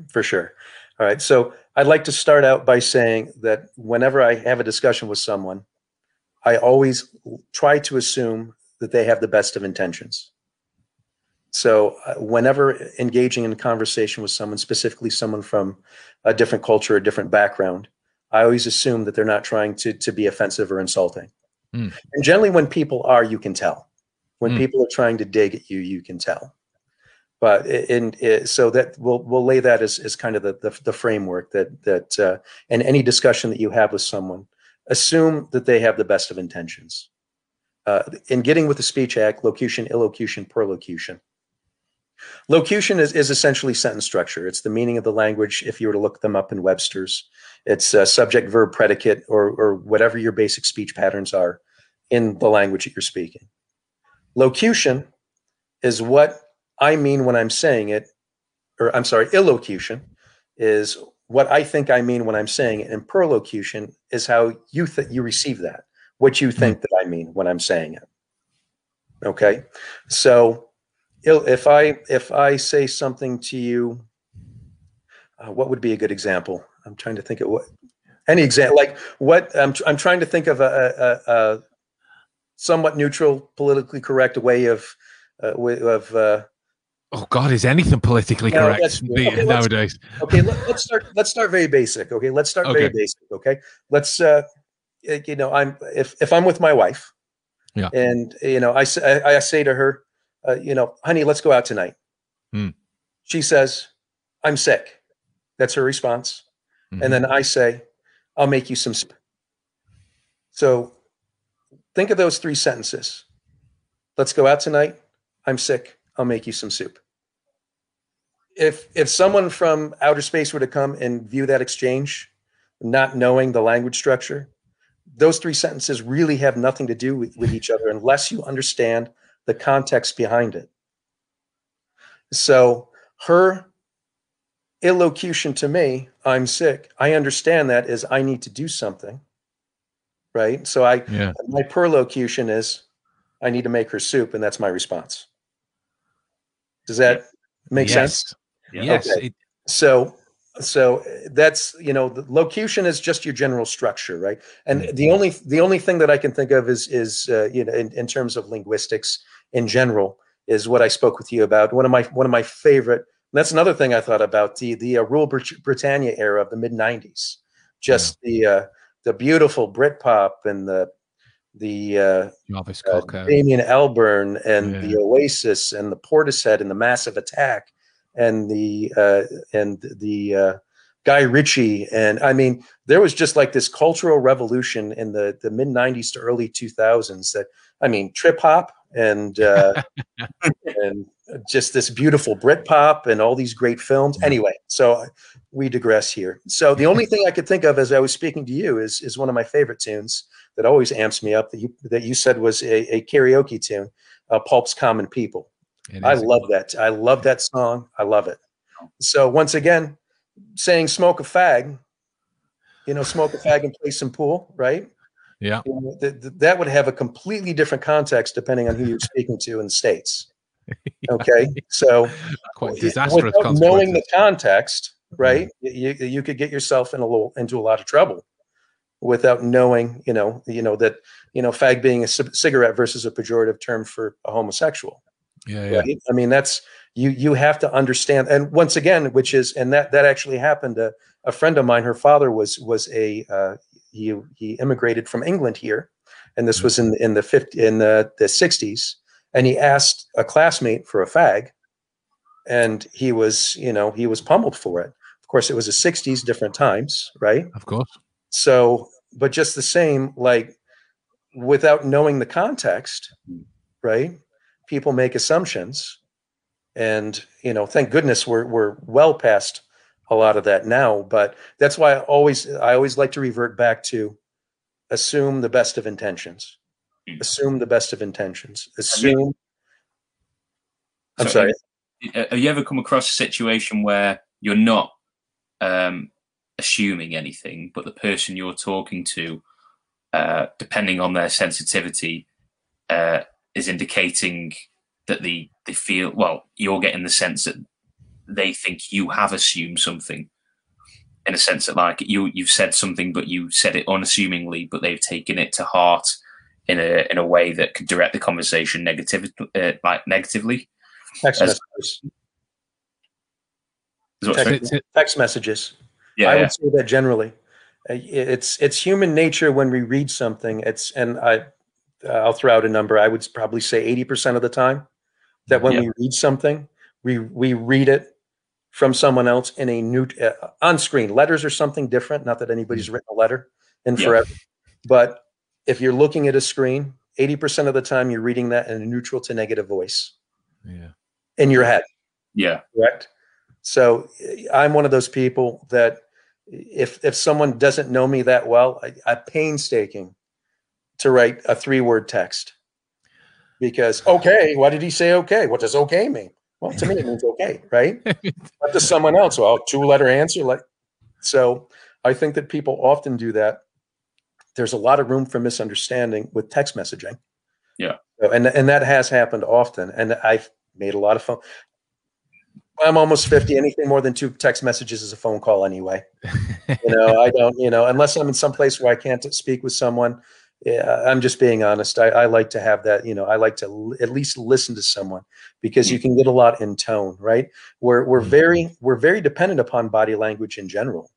B: for sure. All right. So I'd like to start out by saying that whenever I have a discussion with someone, I always try to assume that they have the best of intentions. So uh, whenever engaging in a conversation with someone, specifically someone from a different culture, a different background, I always assume that they're not trying to to be offensive or insulting. Mm. And generally, when people are, you can tell. When mm. people are trying to dig at you, you can tell. But in, in so that we'll we'll lay that as, as kind of the, the, the framework that that uh, in any discussion that you have with someone, assume that they have the best of intentions. Uh, in getting with the Speech Act, locution, illocution, perlocution Locution is, is essentially sentence structure. It's the meaning of the language if you were to look them up in Webster's. It's a subject, verb, predicate, or, or whatever your basic speech patterns are in the language that you're speaking. Locution is what I mean when I'm saying it, or I'm sorry, illocution is what I think I mean when I'm saying it, and perlocution is how you th- you receive that, what you mm-hmm. think that I mean when I'm saying it. Okay, so if I if I say something to you, uh, what would be a good example? I'm trying to think of what any example like what I'm I'm trying to think of a, a, a somewhat neutral, politically correct way of uh, of. Uh,
A: oh God, is anything politically correct okay, nowadays?
B: Okay, let, us start. Let's start very basic. Okay, let's start okay. very basic. Okay, let's. Uh, you know, I'm if if I'm with my wife,
A: yeah,
B: and you know, I I, I say to her, uh, you know, honey, let's go out tonight. Mm. She says, I'm sick. That's her response. Mm-hmm. And then I say, I'll make you some soup. So think of those three sentences. Let's go out tonight. I'm sick. I'll make you some soup. If if someone from outer space were to come and view that exchange, not knowing the language structure, those three sentences really have nothing to do with, with each other unless you understand the context behind it. So her illocution to me, I'm sick. I understand that is I need to do something. Right. So I yeah. my perlocution is I need to make her soup, and that's my response. Does that make yes. sense?
A: Yes.
B: Okay. It- so so that's you know the locution is just your general structure right and the only the only thing that i can think of is is uh, you know in, in terms of linguistics in general is what I spoke with you about. One of my one of my favorite. that's another thing I thought about the the uh, Rule Britannia era of the mid '90s. Just yeah. the uh, the beautiful Britpop and the the uh, uh, Damon Albarn and yeah. the Oasis and the Portishead and the Massive Attack and the uh, and the uh, Guy Ritchie and I mean there was just like this cultural revolution in the the mid '90s to early 2000s that I mean trip hop and uh, and just this beautiful Britpop and all these great films. Anyway, so we digress here. So the only thing I could think of as I was speaking to you is is one of my favorite tunes that always amps me up that you that you said was a, a karaoke tune, uh, Pulp's "Common People." I love that. I love that song. I love it. So once again, saying "smoke a fag." you know, smoke a fag and play some pool, right?
A: Yeah.
B: You know, th- th- that would have a completely different context depending on who you're speaking to in the states. Okay, so
A: Quite disastrous
B: knowing the context, right? You you could get yourself in a little into a lot of trouble without knowing, you know, you know that you know, fag being a c- cigarette versus a pejorative term for a homosexual.
A: Yeah, yeah.
B: Right? I mean, that's you you have to understand. And once again, which is and that that actually happened. A, a friend of mine, her father was was a uh, he he immigrated from England here, and this mm-hmm. was in in the 50, in the the sixties. And he asked a classmate for a fag, and he was you know he was pummeled for it. Of course, it was the sixties, different times, right?
A: Of course.
B: So, but just the same, like without knowing the context, mm-hmm. right? People make assumptions, and you know, thank goodness we're we're well past a lot of that now. But that's why I always I always like to revert back to assume the best of intentions.
C: Mm.
B: Assume the best of intentions. Assume. I'm
C: So,
B: sorry.
C: Uh, Have you ever come across a situation where you're not um, assuming anything, but the person you're talking to, uh, depending on their sensitivity, uh, is indicating that the they feel well. You're getting the sense that they think you have assumed something, in a sense that like you you've said something, but you said it unassumingly, but they've taken it to heart in a in a way that could direct the conversation negative, uh, like negatively.
B: Text
C: as-
B: messages. Text-
C: sorry?
A: It's- it-
B: Text messages.
C: yeah,
B: I
C: yeah.
B: would say that generally. Uh, It's it's human nature when we read something. It's and I I'll throw out a number. I would probably say eighty percent of the time that when
C: Yeah.
B: we read something, we we read it from someone else in a new uh, on screen. Letters are something different. Not that anybody's written a letter in
C: Yeah.
B: forever, but if you're looking at a screen, eighty percent of the time you're reading that in a neutral to negative voice
A: yeah.
B: in your head
C: yeah.
B: correct so eh, i'm one of those people that if if someone doesn't know me that well I, i'm painstaking to write a three word text because okay why did he say okay what does okay mean well to me it means okay right? But to someone else well two letter answer like so i think that people often do that. There's a lot of room for misunderstanding with text messaging.
C: Yeah.
B: So- and and that has happened often and i've made a lot of phone i'm almost 50 anything more than two text messages is a phone call anyway. You know i don't you know unless i'm in some place where i can't speak with someone i'm just being honest. I, I like to have that you know i like to l- at least listen to someone because you can get a lot in tone right? We're, we're
A: Mm.
B: very we're very dependent upon body language in general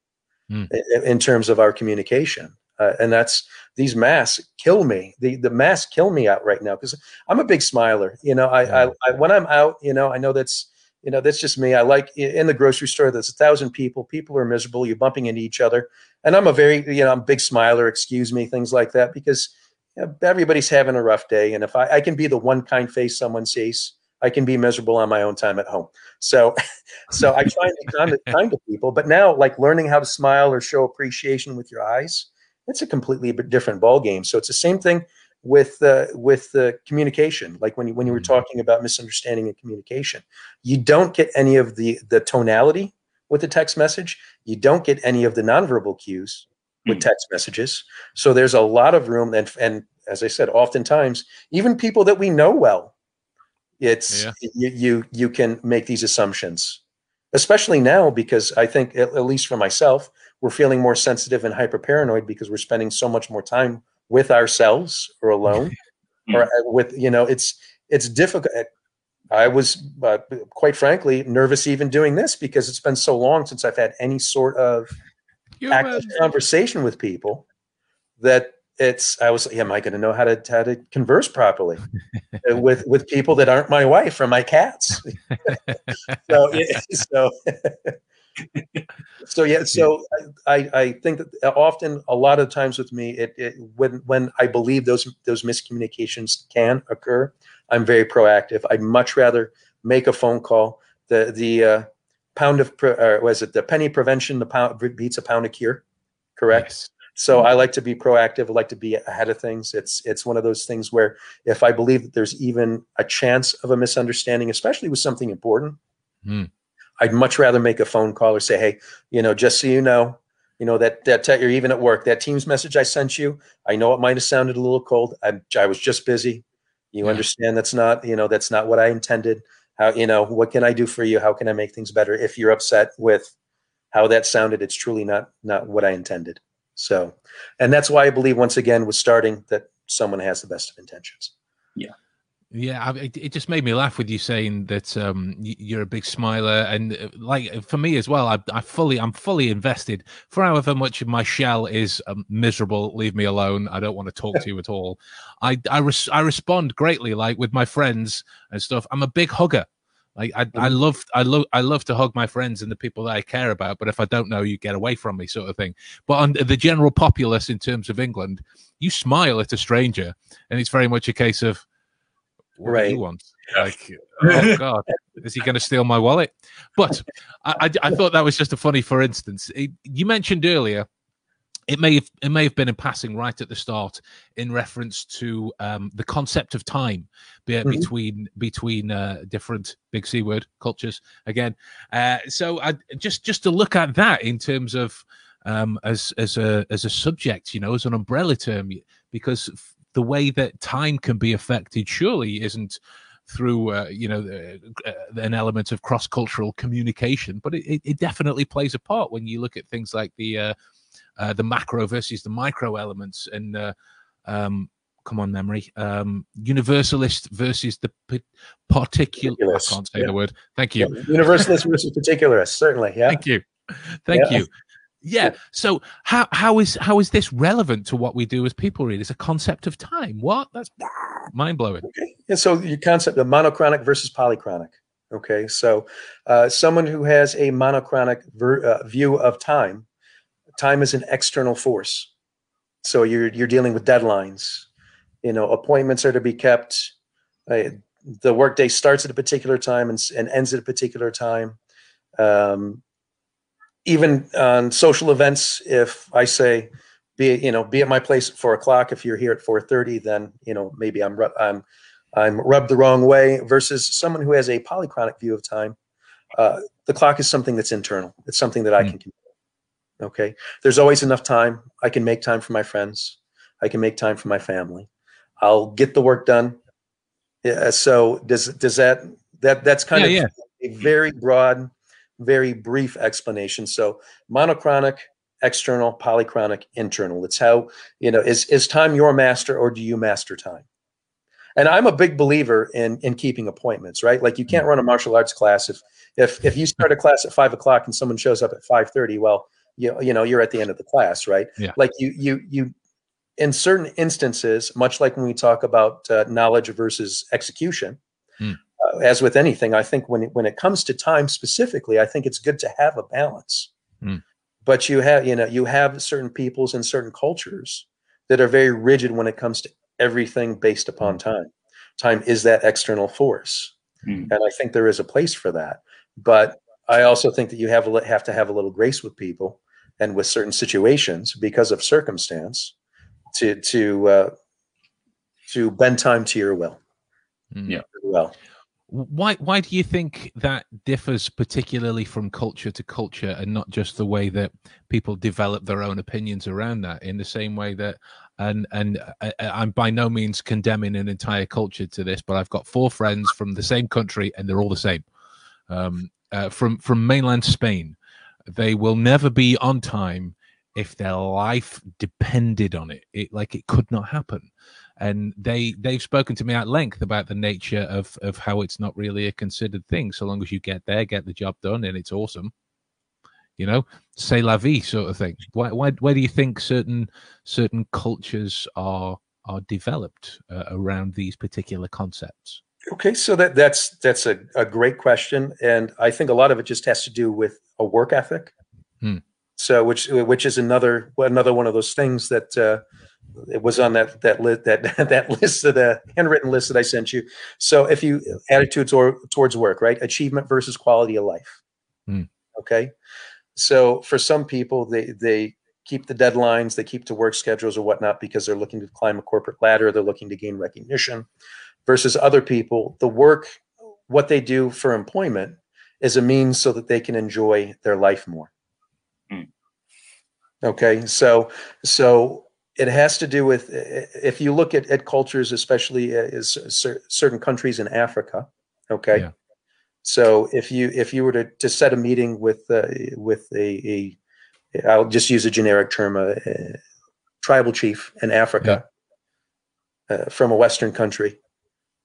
A: Mm.
B: in, in terms of our communication uh, and that's these masks kill me. The the masks kill me out right now because i'm a big smiler you know? I, I, I when i'm out you know i know that's you know that's just me. I like in the grocery store there's a thousand people people are miserable you're bumping into each other. And i'm a very you know i'm big smiler excuse me things like that because you know, everybody's having a rough day and if I, I can be the one kind face someone sees i can be miserable on my own time at home. So so i try and be kind to, kind to people but now like learning how to smile or show appreciation with your eyes it's a completely different ball game so it's the same thing with uh, with the communication like when you when you were
A: Mhm.
B: talking about misunderstanding and communication you don't get any of the the tonality with the text message you don't get any of the nonverbal cues with
C: Mm.
B: text messages so there's a lot of room and and as i said oftentimes even people that we know well it's
A: Yeah.
B: you, you you can make these assumptions especially now because i think at, at least for myself we're feeling more sensitive and hyper paranoid because we're spending so much more time with ourselves or alone or uh, with you know it's it's difficult i was uh, quite frankly nervous even doing this because it's been so long since i've had any sort of active
A: Humans.
B: conversation with people that it's i was like, am i going to know how to how to converse properly with with people that aren't my wife or my cats so so so yeah so i i think that often a lot of times with me it, it when when i believe those those miscommunications can occur i'm very proactive i'd much rather make a phone call the the uh, pound of or was it the penny prevention the pound beats a pound of cure correct
A: Yes.
B: so I like to be proactive. I like to be ahead of things. It's it's one of those things where if I believe that there's even a chance of a misunderstanding, especially with something important,
A: Hmm.
B: I'd much rather make a phone call or say, "Hey, you know, just so you know, You know that that te- or even at work, that Teams message I sent you. I know it might have sounded a little cold. I, I was just busy. You
A: Yeah.
B: understand that's not you know that's not what I intended. How you know what can I do for you? How can I make things better? If you're upset with how that sounded, it's truly not not what I intended. So, and that's why I believe once again with starting that someone has the best of intentions.
A: Yeah, I, it, just made me laugh with you saying that um, you're a big smiler, and uh, like for me as well, I, I fully, I'm fully invested. For however much of my shell is um, miserable, leave me alone. I don't want to talk to you at all. I, I, res- I respond greatly, like with my friends and stuff. I'm a big hugger. Like I, I love, I love, I love to hug my friends and the people that I care about. But if I don't know, you get away from me, sort of thing. But on the general populace in terms of England, you smile at a stranger, and it's very much a case of what do
B: Right.
A: you want? Like, oh god, is he going to steal my wallet? But I, I, I thought that was just a funny, for instance. It, you mentioned earlier. It may have it may have been in passing right at the start in reference to um, the concept of time be,
B: Mhm.
A: between between uh, different big C word cultures again. Uh, so I, just just to look at that in terms of um, as as a as a subject, you know, as an umbrella term, because the way that time can be affected surely isn't through uh, you know uh, an element of cross cultural communication, but it, it, it definitely plays a part when you look at things like the uh, uh, the macro versus the micro elements and uh, um, come on memory um, universalist versus the p- particular. I can't say
B: yeah.
A: the word. Thank you.
B: Universalist versus particularist, certainly. Yeah.
A: Thank you. Thank
B: Yeah.
A: you. Yeah. So how how is how is this relevant to what we do as people read? It's a concept of time. What? That's mind blowing.
B: Okay. And so your concept of monochronic versus polychronic. Okay. So uh, someone who has a monochronic ver- uh, view of time, time is an external force. So you're you're dealing with deadlines. You know, appointments are to be kept. Uh, the workday starts at a particular time and, and ends at a particular time. Um, even on social events, if I say, be you know, be at my place at four o'clock. If you're here at four thirty, then you know maybe I'm I'm I'm rubbed the wrong way. Versus someone who has a polychronic view of time, uh, the clock is something that's internal. It's something that I
A: Mm.
B: can control. Okay, there's always enough time. I can make time for my friends. I can make time for my family. I'll get the work done. Yeah, so does does that that that's kind
A: Yeah,
B: of a very broad, very brief explanation. So monochronic, external, polychronic, internal. It's how you know is is time your master or do you master time? And I'm a big believer in in keeping appointments. Right, like you can't run a martial arts class if if if you start a class at five o'clock and someone shows up at five thirty. Well, you you know you're at the end of the class, right?
A: Yeah.
B: Like you you you in certain instances, much like when we talk about uh, knowledge versus execution,
A: Hmm.
B: Uh, as with anything, I think when it, when it comes to time specifically, I think it's good to have a balance.
A: Hmm.
B: But you have you know you have certain peoples and certain cultures that are very rigid when it comes to everything based upon time. Time is that external force,
C: Hmm.
B: and I think there is a place for that. But I also think that you have a have to have a little grace with people and with certain situations because of circumstance to to uh, to bend time to your will.
A: Mm.
C: Yeah.
B: Well,
A: Why why do you think that differs particularly from culture to culture and not just the way that people develop their own opinions around that in the same way that and and I, I'm by no means condemning an entire culture to this, but I've got four friends from the same country and they're all the same. Um, uh, from from mainland Spain, they will never be on time if their life depended on it. It like it could not happen and they they've spoken to me at length about the nature of of how it's not really a considered thing so long as you get there get the job done and it's awesome you know say la vie sort of thing why why, why do you think certain certain cultures are are developed uh, around these particular concepts
B: okay, so that that's that's a, a great question, and I think a lot of it just has to do with a work ethic.
A: Hmm.
B: So, which which is another another one of those things that uh, it was on that that list that that list of the handwritten list that I sent you. So, if you attitudes or towards work, right, achievement versus quality of life.
A: Hmm.
B: Okay, so for some people, they they keep the deadlines, they keep to work schedules or whatnot because they're looking to climb a corporate ladder, they're looking to gain recognition. Versus other people, the work, what they do for employment, is a means so that they can enjoy their life more.
C: Hmm.
B: Okay, so so it has to do with if you look at, at cultures, especially as certain countries in Africa. Okay, yeah. so if you if you were to, to set a meeting with uh, with a, a I'll just use a generic term, a, a tribal chief in Africa yeah. uh, from a Western country,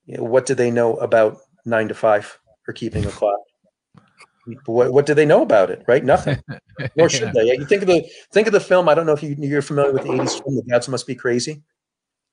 B: you know, what do they know about nine to five or keeping a clock? What, what do they know about it? Right? Nothing. Nor should yeah. they. You think of the think of the film. I don't know if you, you're familiar with the '80s film, "The Gods Must Be Crazy."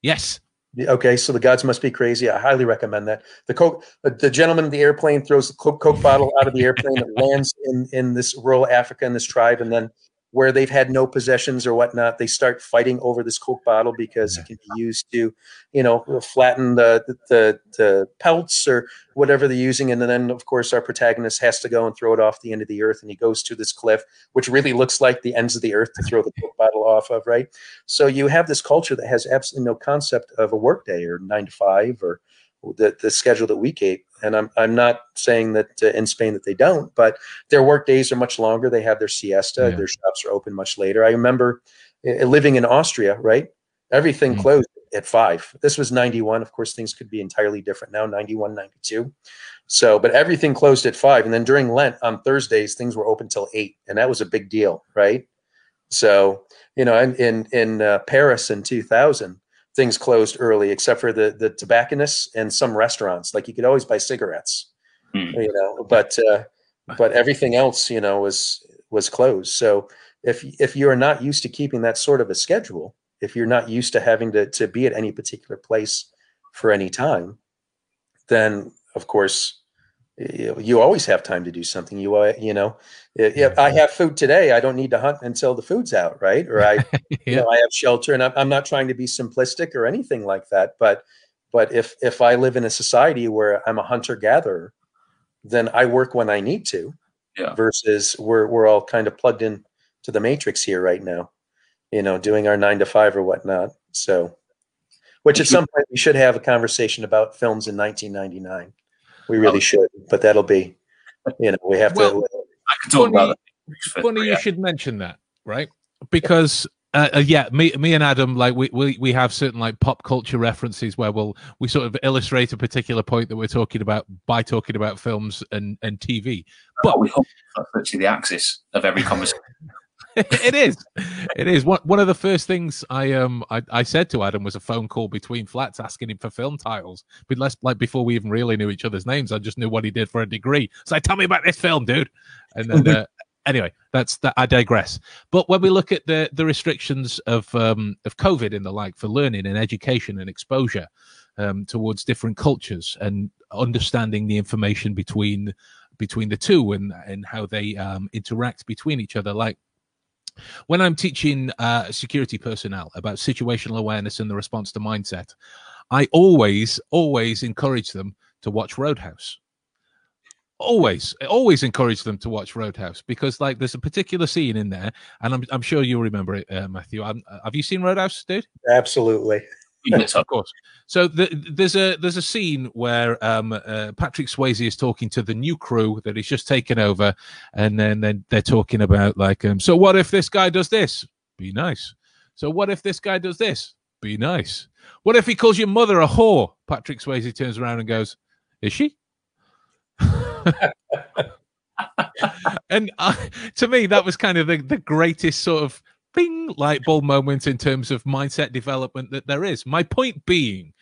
A: Yes.
B: Okay, so the gods must be crazy. I highly recommend that. The coke, uh, the gentleman in the airplane throws the coke, coke bottle out of the airplane that lands in in this rural Africa in this tribe, and then where they've had no possessions or whatnot, they start fighting over this Coke bottle because it can be used to, you know, flatten the, the, the pelts or whatever they're using. And then, of course, our protagonist has to go and throw it off the end of the earth. And he goes to this cliff, which really looks like the ends of the earth to throw the Coke bottle off of, right? So you have this culture that has absolutely no concept of a workday or nine to five or the, the schedule that we keep. And I'm, I'm not saying that uh, in Spain that they don't, but their work days are much longer. They have their siesta. Yeah. Their shops are open much later. I remember uh, living in Austria, right? Everything mm-hmm. closed at five. This was 91. Of course, things could be entirely different now, 91, 92. So, but everything closed at five. And then during Lent on Thursdays, things were open till eight. And that was a big deal, right? So, you know, in, in, in uh, Paris in 2000, things closed early, except for the the tobacconists and some restaurants. Like you could always buy cigarettes, mm. you know, but uh, but everything else, you know, was was closed. So if if you are not used to keeping that sort of a schedule, if you're not used to having to to be at any particular place for any time, then of course you always have time to do something. You uh, you know, if I have food today, I don't need to hunt until the food's out, right? Or I, yeah. you know, I have shelter, and I'm, I'm not trying to be simplistic or anything like that. But but if if I live in a society where I'm a hunter gatherer, then I work when I need to.
C: Yeah.
B: Versus we're we're all kind of plugged in to the matrix here right now, you know, doing our nine to five or whatnot. So, which at some point we should have a conversation about films in 1999 we really oh. should, but that'll be, you know, we have well, to.
C: I can talk funny, about
A: that. Funny you should mention that, right? Because uh, uh, yeah, me, me and Adam, like we, we we have certain like pop culture references where we'll we sort of illustrate a particular point that we're talking about by talking about films and and TV.
C: But we hope that's actually the axis of every conversation.
A: It is. It is. One one of the first things I um I, I said to Adam was a phone call between flats asking him for film titles. But less like before we even really knew each other's names, I just knew what he did for a degree. So I tell me about this film, dude. And then uh, anyway, that's that. I digress. But when we look at the the restrictions of um of COVID and the like for learning and education and exposure um towards different cultures and understanding the information between between the two and and how they um interact between each other, like when I'm teaching uh, security personnel about situational awareness and the response to mindset, I always, always encourage them to watch Roadhouse. Always, always encourage them to watch Roadhouse because, like, there's a particular scene in there, and I'm, I'm sure you'll remember it, uh, Matthew. I'm, uh, have you seen Roadhouse, dude?
B: Absolutely
A: yes, of course. So the, there's a there's a scene where um, uh, Patrick Swayze is talking to the new crew that he's just taken over, and then, then they're talking about like, um, so what if this guy does this? Be nice. So what if this guy does this? Be nice. What if he calls your mother a whore? Patrick Swayze turns around and goes, "Is she?" and uh, to me, that was kind of the, the greatest sort of bing light bulb moment in terms of mindset development that there is. My point being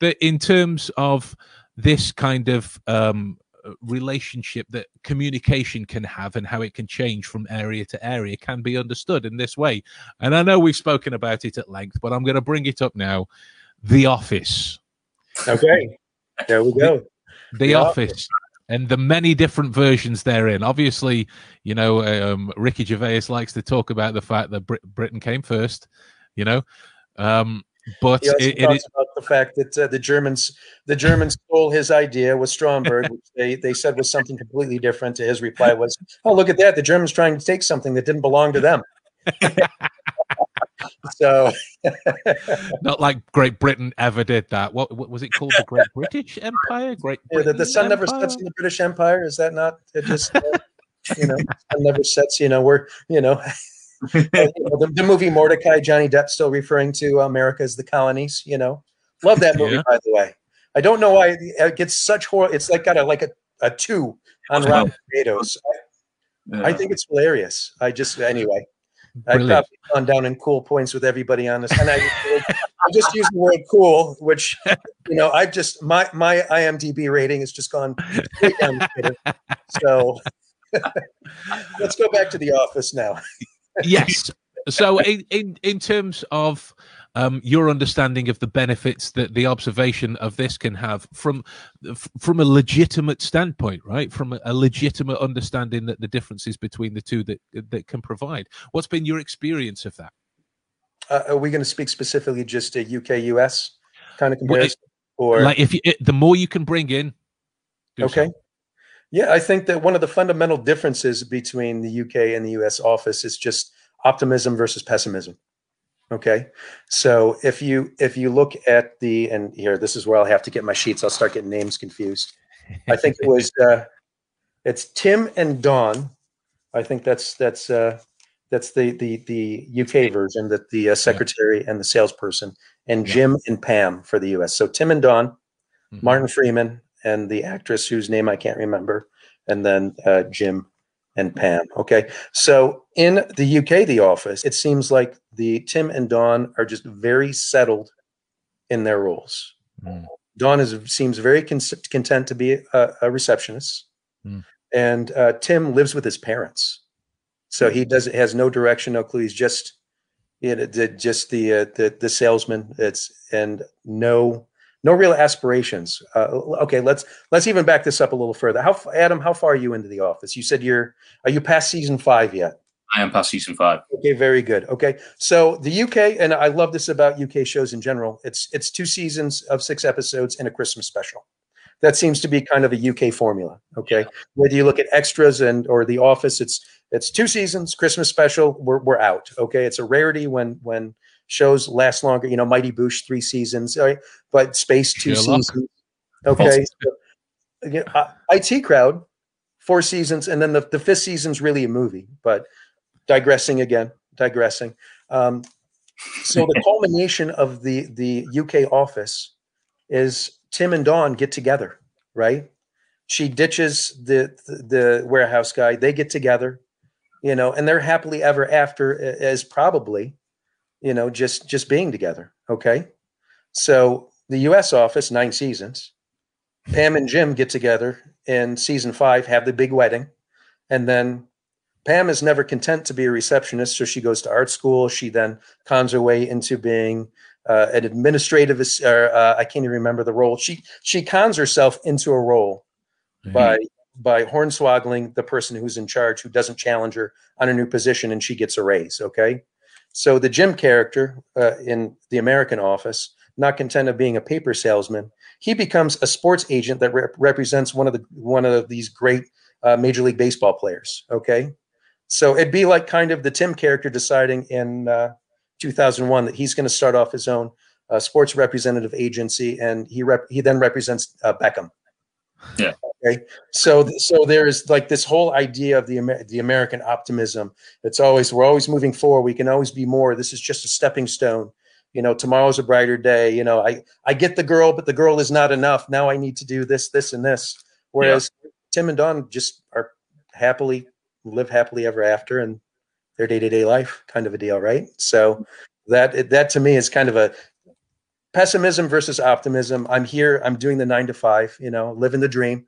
A: that in terms of this kind of um, relationship that communication can have and how it can change from area to area can be understood in this way. And I know we've spoken about it at length, but I'm going to bring it up now. The Office.
B: Okay. There we go.
A: The, the Office. Office and the many different versions therein. Obviously, you know, um, Ricky Gervais likes to talk about the fact that Brit- Britain came first, you know. Um, but
B: it, it is about the fact that uh, the Germans the Germans stole his idea with Stromberg, which they, they said was something completely different. To his reply was, "Oh, look at that! The Germans trying to take something that didn't belong to them." so
A: not like Great Britain ever did that. What, what was it called? The Great British Empire? Great
B: yeah, the, the, sun Empire? never sets in the British Empire. Is that not it just uh, you know sun never sets? You know we're you know the, the, movie Mortdecai, Johnny Depp still referring to America as the colonies. You know, love that movie yeah. by the way. I don't know why it gets such horror. It's like got a like a, a two on Rotten Tomatoes. Yeah. I think it's hilarious. I just anyway. Brilliant. I've gone down in cool points with everybody on this, and I, I just use the word "cool," which you know, I've just my my IMDb rating has just gone down. So let's go back to the office now.
A: yes. So, in, in in terms of um, your understanding of the benefits that the observation of this can have from from a legitimate standpoint, right? From a, a legitimate understanding that the differences between the two that that can provide. What's been your experience of that?
B: Uh, are we going to speak specifically just a UK US kind of comparison,
A: or like if you, it, the more you can bring in?
B: Okay. So. Yeah, I think that one of the fundamental differences between the UK and the US office is just optimism versus pessimism. Okay. So if you if you look at the and here this is where I'll have to get my sheets. I'll start getting names confused. I think it was uh it's Tim and Dawn. I think that's that's uh that's the the the UK version that the uh, secretary and the salesperson and Jim and Pam for the US. So Tim and Dawn, mm-hmm. Martin Freeman and the actress whose name I can't remember and then uh, Jim and Pam. Okay. So in the UK, the office, it seems like the Tim and Dawn are just very settled in their roles. Mm. Dawn is seems very con- content to be a, a receptionist, mm. and uh, Tim lives with his parents, so he does has no direction, no clue. He's just you know, the, just the, uh, the the salesman. It's and no no real aspirations. Uh, okay, let's let's even back this up a little further. How Adam, how far are you into the office? You said you're are you past season five yet?
C: I am past season five.
B: Okay, very good. Okay, so the UK, and I love this about UK shows in general. It's it's two seasons of six episodes and a Christmas special. That seems to be kind of a UK formula. Okay, whether you look at extras and or The Office, it's it's two seasons, Christmas special. We're we're out. Okay, it's a rarity when when shows last longer. You know, Mighty Boosh three seasons, right? but Spaced two seasons. Okay, so, uh, IT Crowd four seasons, and then the, the fifth season's really a movie. But digressing again, digressing. Um, so the culmination of the the UK office is Tim and Dawn get together, right? She ditches the, the the warehouse guy. They get together, you know, and they're happily ever after as probably you know, just just being together. Okay, so the U.S. office nine seasons. Pam and Jim get together in season five, have the big wedding, and then Pam is never content to be a receptionist, so she goes to art school. She then cons her way into being uh, an administrative. Or, uh, I can't even remember the role. She she cons herself into a role mm-hmm. by by hornswoggling the person who's in charge, who doesn't challenge her on a new position, and she gets a raise. Okay, so the Jim character uh, in the American office, not content of being a paper salesman, he becomes a sports agent that rep- represents one of the one of these great uh, Major League Baseball players. Okay, so it'd be like kind of the Tim character deciding in uh, 2001 that he's going to start off his own uh, sports representative agency, and he rep- he then represents uh, Beckham.
C: Yeah.
B: Okay. So, so there is like this whole idea of the Amer- the American optimism. It's always we're always moving forward. We can always be more. This is just a stepping stone. You know, tomorrow's a brighter day. You know, I I get the girl, but the girl is not enough. Now I need to do this, this, and this. Whereas yeah. Tim and Dawn just are happily live happily ever after, and their day to day life kind of a deal, right? So that that to me is kind of a pessimism versus optimism. I'm here. I'm doing the nine to five. You know, living the dream.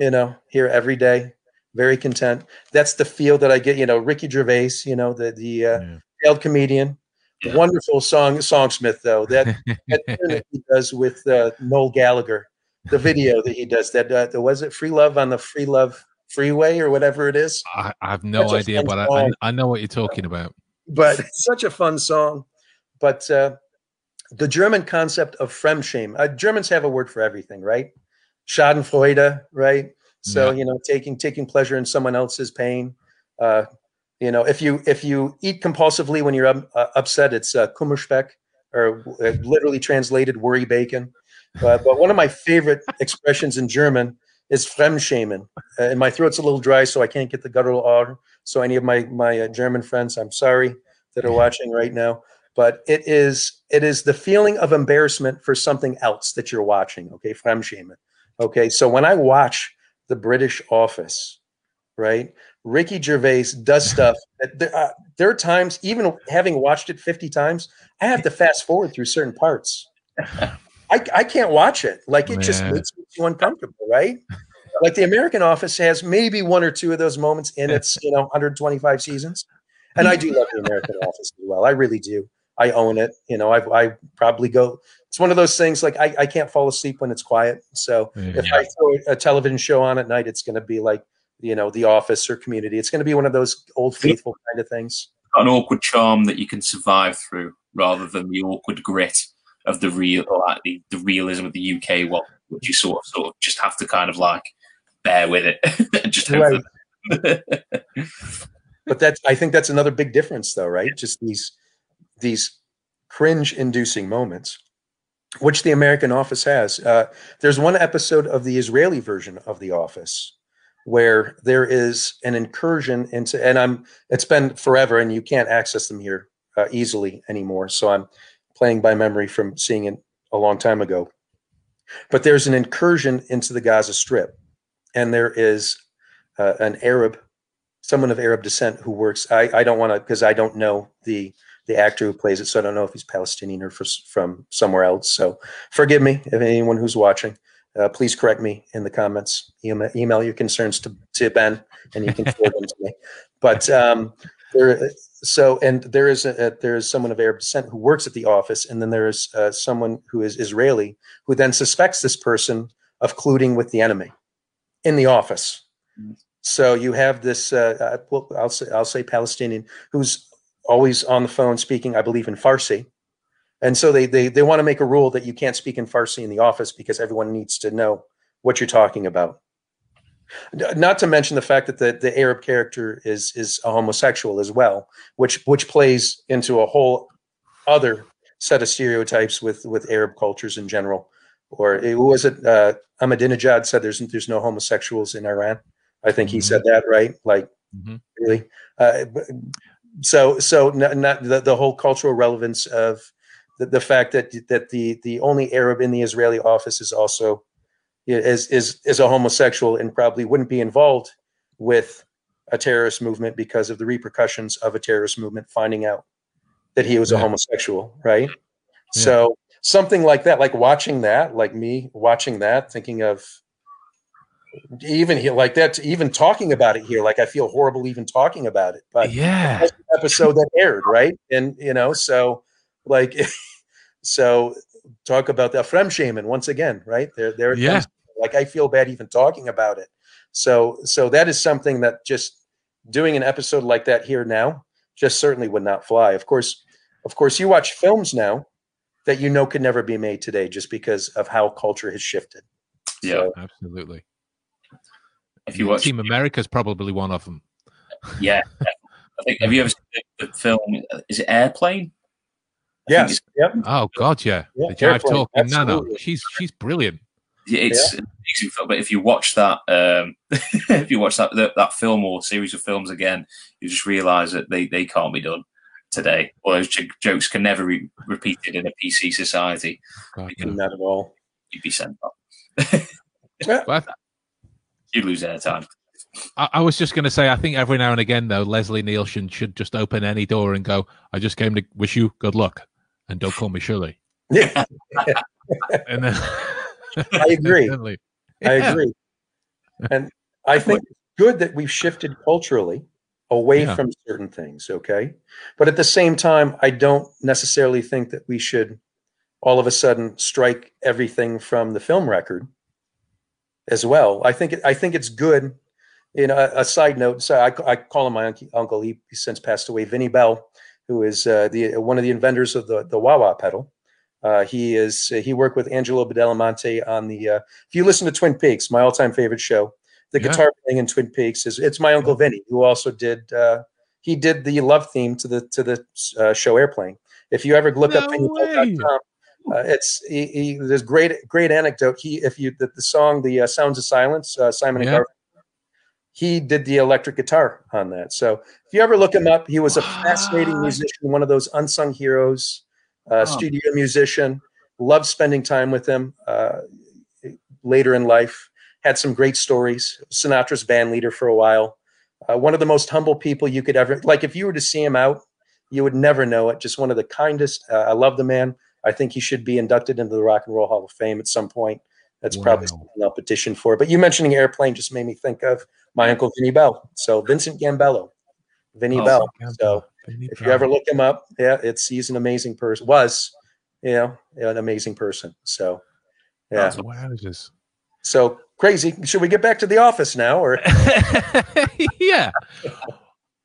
B: You know, here every day, very content. That's the feel that I get. You know, Ricky Gervais. You know, the the uh, yeah. failed comedian. Yeah. Wonderful song songsmith though. That, that he does with uh, Noel Gallagher. The video that he does. That uh, was it. Free love on the free love freeway or whatever it is.
A: I, I have no such idea, but I, I know what you're talking about.
B: But such a fun song. But uh, the German concept of Fremdschämen. Uh, Germans have a word for everything, right? Schadenfreude, right? So yeah. you know, taking taking pleasure in someone else's pain. Uh, you know, if you if you eat compulsively when you're uh, upset, it's uh, Kummerspeck, or uh, literally translated worry bacon. But one of my favorite expressions in German is Fremdschämen. Uh, and my throat's a little dry, so I can't get the guttural R. So any of my my uh, German friends, I'm sorry that are watching right now, but it is it is the feeling of embarrassment for something else that you're watching. Okay, Fremdschämen. Okay, so when I watch the British Office, right? Ricky Gervais does stuff. That there, uh, there are times, even having watched it 50 times, I have to fast forward through certain parts. I, I can't watch it. Like it just makes me too uncomfortable, right? Like the American Office has maybe one or two of those moments in its, you know, 125 seasons. And I do love the American Office as well. I really do. I own it. You know, I, I probably go. It's one of those things like I, I can't fall asleep when it's quiet. So mm, if I throw a television show on at night, it's going to be like, you know, The Office or Community. It's going to be one of those old faithful kind of things.
C: an awkward charm that you can survive through rather than the awkward grit of the real or like the, the realism of the UK one, which you sort of sort of just have to kind of like bear with it and just hope
B: Right.
C: that
B: But that's I think that's another big difference though, right? Just these these cringe inducing moments which the American Office has. Uh, there's one episode of the Israeli version of The Office where there is an incursion into, and I'm, it's been forever and you can't access them here uh, easily anymore. So I'm playing by memory from seeing it a long time ago. But there's an incursion into the Gaza Strip, and there is uh, an Arab, someone of Arab descent who works. I, I don't want to, because I don't know the the actor who plays it, so I don't know if he's Palestinian or for, from somewhere else. So forgive me if anyone who's watching. Uh, please correct me in the comments. Email, email your concerns to, to Ben, and you can forward them to me. But um, there, so and there is a, a, there is someone of Arab descent who works at the office, and then there is uh, someone who is Israeli who then suspects this person of colluding with the enemy in the office. So you have this. Uh, uh, I'll say I'll say Palestinian who's always on the phone speaking, I believe, in Farsi. And so they, they, they want to make a rule that you can't speak in Farsi in the office because everyone needs to know what you're talking about. Not to mention the fact that the, the Arab character is is a homosexual as well, which which plays into a whole other set of stereotypes with with Arab cultures in general. Or it was it uh, Ahmadinejad said there's there's no homosexuals in Iran. I think he
A: Mhm.
B: said that right. Like
A: Mhm.
B: really. Uh, so so not, not the, the whole cultural relevance of the, the fact that that the the only Arab in the Israeli office is also is is is a homosexual and probably wouldn't be involved with a terrorist movement because of the repercussions of a terrorist movement finding out that he was a homosexual, right?
A: Yeah.
B: So something like that, like watching that, like me watching that, thinking of even here like that, even talking about it here, like I feel horrible even talking about it, but
A: yeah.
B: episode that aired, right? And you know, so like, so talk about that Fremdschämen once again, right? There, there.
A: Yeah.
B: comes. Like I feel bad even talking about it. So, so that is something that just doing an episode like that here now just certainly would not fly. Of course, of course, you watch films now that you know could never be made today just because of how culture has shifted.
C: Yeah.
B: So,
A: Absolutely.
C: If you watch
A: Team America is probably one of them.
C: yeah I think have you ever seen the, the film is it Airplane? I
B: yes. Yep.
A: Oh God, yeah.
B: Yeah,
A: the jive
B: Airplane,
A: talking Nano. She's she's brilliant.
C: Yeah, It's an amazing film, but if you watch that, um, if you watch that, that that film or series of films again, you just realise that they, they can't be done today. Or those j- jokes can never be repeated in a PC society.
A: God, no.
B: Not at all.
C: You'd be sent up.
A: But
C: You'd lose airtime.
A: I, I was just going to say, I think every now and again, though, Leslie Nielsen should just open any door and go, "I just came to wish you good luck, and don't call me Shirley."
B: Yeah,
A: And then
B: I agree.
A: Definitely.
B: I
A: Yeah.
B: agree. And I think it's good that we've shifted culturally away
A: Yeah.
B: from certain things, okay? But at the same time, I don't necessarily think that we should all of a sudden strike everything from the film record as well. I think it, I think it's good. You know, a, a side note. So I, I call him my uncle. uncle. He, he since passed away. Vinny Bell, who is uh, the one of the inventors of the the wah pedal. Uh, he is he worked with Angelo Badalamenti on the. Uh, if you listen to Twin Peaks, my all time favorite show, the
A: Yeah.
B: guitar playing in Twin Peaks is it's my uncle Vinny who also did. Uh, he did the love theme to the to the uh, show Airplane. If you ever look up
A: No
B: VinnyBell.com, uh, it's he, he, there's great great anecdote. He if you the, the song the uh, Sounds of Silence, uh, Simon
A: Yeah.
B: and Garfunkel. he did the electric guitar on that. So if you ever look him up, he was a fascinating musician, one of those unsung heroes, uh,
C: Oh.
B: studio musician. Loved spending time with him uh, later in life. Had some great stories. Sinatra's band leader for a while. Uh, one of the most humble people you could ever like. If you were to see him out, you would never know it. Just one of the kindest. Uh, I love the man. I think he should be inducted into the Rock and Roll Hall of Fame at some point. That's probably
A: Wow.
B: something I'll petition for. But you mentioning airplane just made me think of my uncle Vinny Bell. So Vincent Gambella, Vinny
C: Oh,
B: Bell. So if you ever
A: look,
B: him up, yeah, it's he's an amazing person. Was, you know, an amazing person. So yeah.
C: That's
A: wowzers.
B: So crazy. Should we get back to the office now, or
A: yeah.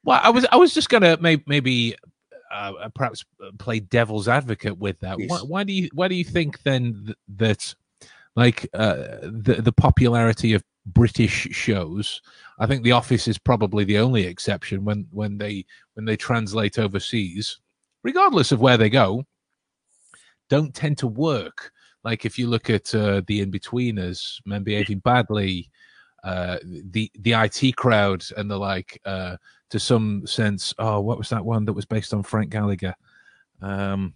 A: Well, I was I was just gonna maybe maybe uh, perhaps play devil's advocate with that. Why, why do you why do you think then th- that like uh, the the popularity of British shows? I think The Office is probably the only exception when when they when they translate overseas, regardless of where they go, don't tend to work. Like if you look at uh, the Inbetweeners, Men Behaving Badly, uh, the the IT crowd and the like, uh, to some sense. Oh, what was that one that was based on Frank Gallagher? Um,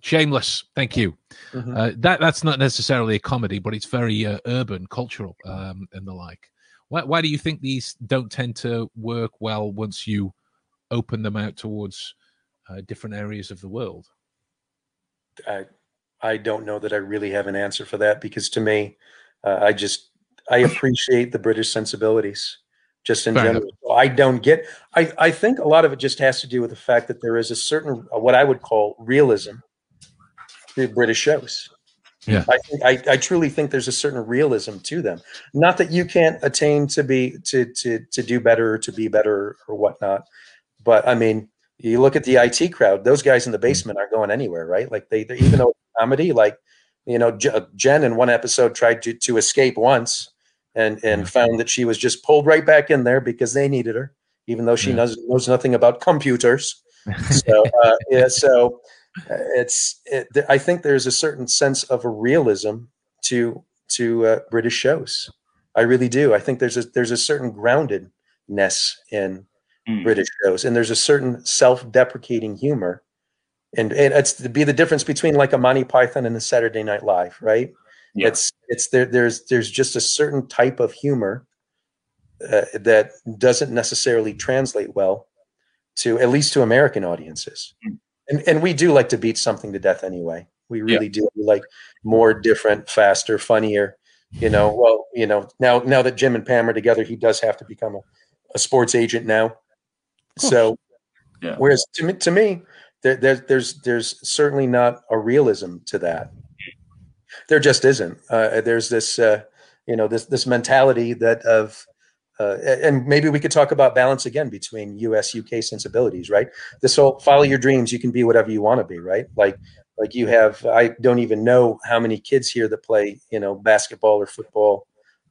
A: Shameless. Thank you.
B: Mhm.
A: Uh, that that's not necessarily a comedy, but it's very uh, urban, cultural, um, and the like. Why, why do you think these don't tend to work well once you open them out towards uh, different areas of the world?
B: I I don't know that I really have an answer for that because to me, uh, I just I appreciate the British sensibilities just in
A: Fair
B: general. I don't get. I I think a lot of it just has to do with the fact that there is a certain uh, what I would call realism to British shows.
A: Yeah.
B: I think I, I truly think there's a certain realism to them. Not that you can't attain to be to to to do better or to be better or whatnot, but I mean, you look at the IT crowd; those guys in the basement aren't going anywhere, right? Like they, they even though comedy, like you know, J- Jen in one episode tried to to escape once, and and found that she was just pulled right back in there because they needed her, even though she
A: Yeah.
B: knows knows nothing about computers. So uh, yeah, so uh, it's it, I think there's a certain sense of a realism to to uh, British shows. I really do. I think there's a there's a certain groundedness in
C: Mm.
B: British shows, and there's a certain self-deprecating humor, and and it's to be the difference between like a Monty Python and a Saturday Night Live, right?
C: Yeah.
B: It's it's there. There's there's just a certain type of humor uh, that doesn't necessarily translate well to at least to American audiences,
C: Mm.
B: and and we do like to beat something to death anyway. We really do. We like more different, faster, funnier. You know, well, you know, now now that Jim and Pam are together, he does have to become a, a sports agent now. So,
C: Yeah.
B: whereas to me, to me, there, there, there's there's certainly not a realism to that. There just isn't. Uh, there's this, uh, you know, this this mentality that of, uh, and maybe we could talk about balance again between U.S. UK sensibilities, right? This whole follow your dreams, you can be whatever you want to be, right? Like like you have, I don't even know how many kids here that play, you know, basketball or football,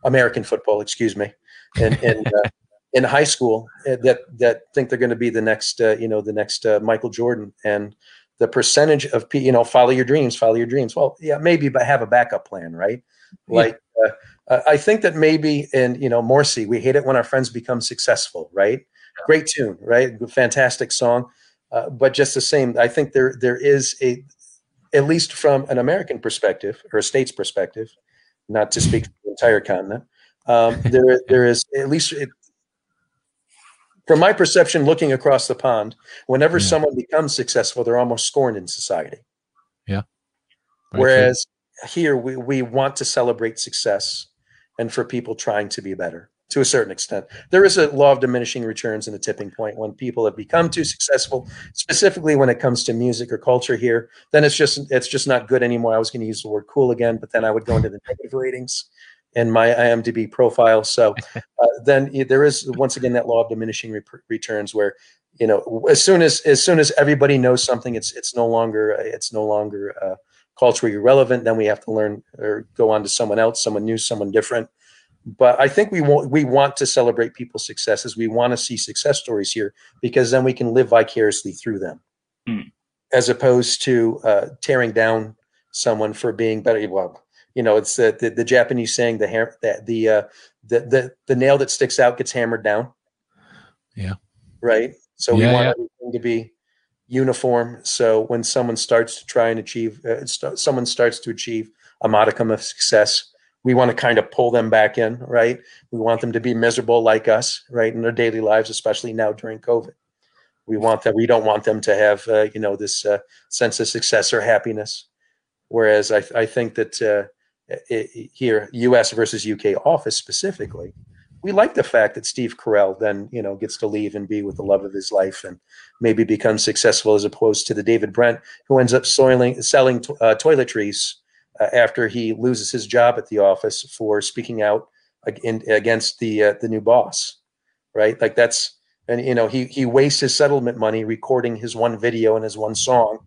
B: American football, excuse me, and and. Uh, in high school uh, that that think they're going to be the next uh, you know the next uh, Michael Jordan and the percentage of pe- you know follow your dreams follow your dreams. Well yeah maybe but have a backup plan right?
A: Yeah.
B: like uh, uh, I think that maybe in you know Morrissey we hate it when our friends become successful right? Great tune right? Fantastic song. Uh, but just the same I think there there is a at least from an American perspective or a state's perspective not to speak for the entire continent um, there there is at least it, from my perception looking across the pond whenever
A: Yeah.
B: someone becomes successful they're almost scorned in society.
A: Very
B: whereas here we, we want to celebrate success and for people trying to be better to a certain extent. There is a law of diminishing returns and a tipping point. When people have become too successful specifically when it comes to music or culture here then it's just it's just not good anymore. I was going to use the word cool again but then i would go into the negative ratings in my imdb profile. So uh, then there is once again that law of diminishing re- returns where you know as soon as as soon as everybody knows something it's it's no longer it's no longer uh, culturally relevant. Then we have to learn or go on to someone else someone new someone different. But i think we want we want to celebrate people's successes. We want to see success stories here because then we can live vicariously through them.
C: Hmm.
B: as opposed to uh, tearing down someone for being better well you know, it's the the, the Japanese saying the hair that the uh, the the the nail that sticks out gets hammered down.
A: Yeah.
B: Right. So we want
A: yeah.
B: everything to be uniform. So when someone starts to try and achieve, uh, st- someone starts to achieve a modicum of success, we want to kind of pull them back in, right? We want them to be miserable like us, right, in their daily lives, especially now during COVID. We want that. We don't want them to have, uh, you know, this uh, sense of success or happiness. Whereas I, I think that uh, here, U.S. versus U.K. office specifically, we like the fact that Steve Carell then, you know, gets to leave and be with the love of his life and maybe become successful as opposed to the David Brent who ends up soiling, selling to- uh, toiletries uh, after he loses his job at the office for speaking out ag- in, against the uh, the new boss, right? Like that's and you know he he wastes his settlement money recording his one video and his one song,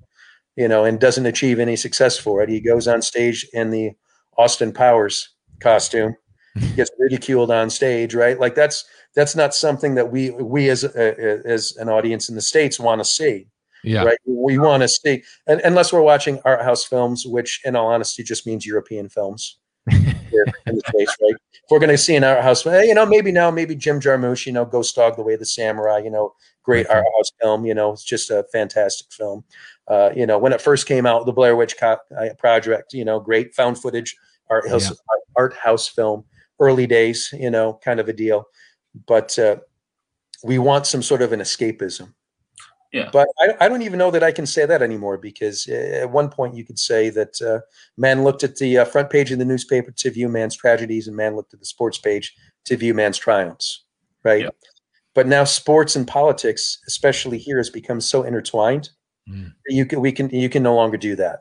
B: you know, and doesn't achieve any success for it. He goes on stage in the Austin Powers costume, gets ridiculed on stage, right? Like that's that's not something that we we as a, as an audience in the states want to see
A: Yeah.
B: right? We want to see, and, unless we're watching art house films, which, in all honesty, just means European films. here in the States, right? If we're going to see an art house, you know, maybe now, maybe Jim Jarmusch, you know, Ghost Dog, The Way of the Samurai, you know, great art house film. You know, it's just a fantastic film. Uh, you know, when it first came out, the Blair Witch Co- uh, Project, you know, great found footage art house art house film, early days, you know, kind of a deal. But uh, we want some sort of an escapism.
C: Yeah.
B: But I, I don't even know that I can say that anymore because uh, at one point you could say that uh, man looked at the uh, front page of the newspaper to view man's tragedies and man looked at the sports page to view man's triumphs, right?
C: Yeah.
B: But now sports and politics, especially here, has become so intertwined.
A: Mm.
B: You can we can you can no longer do that.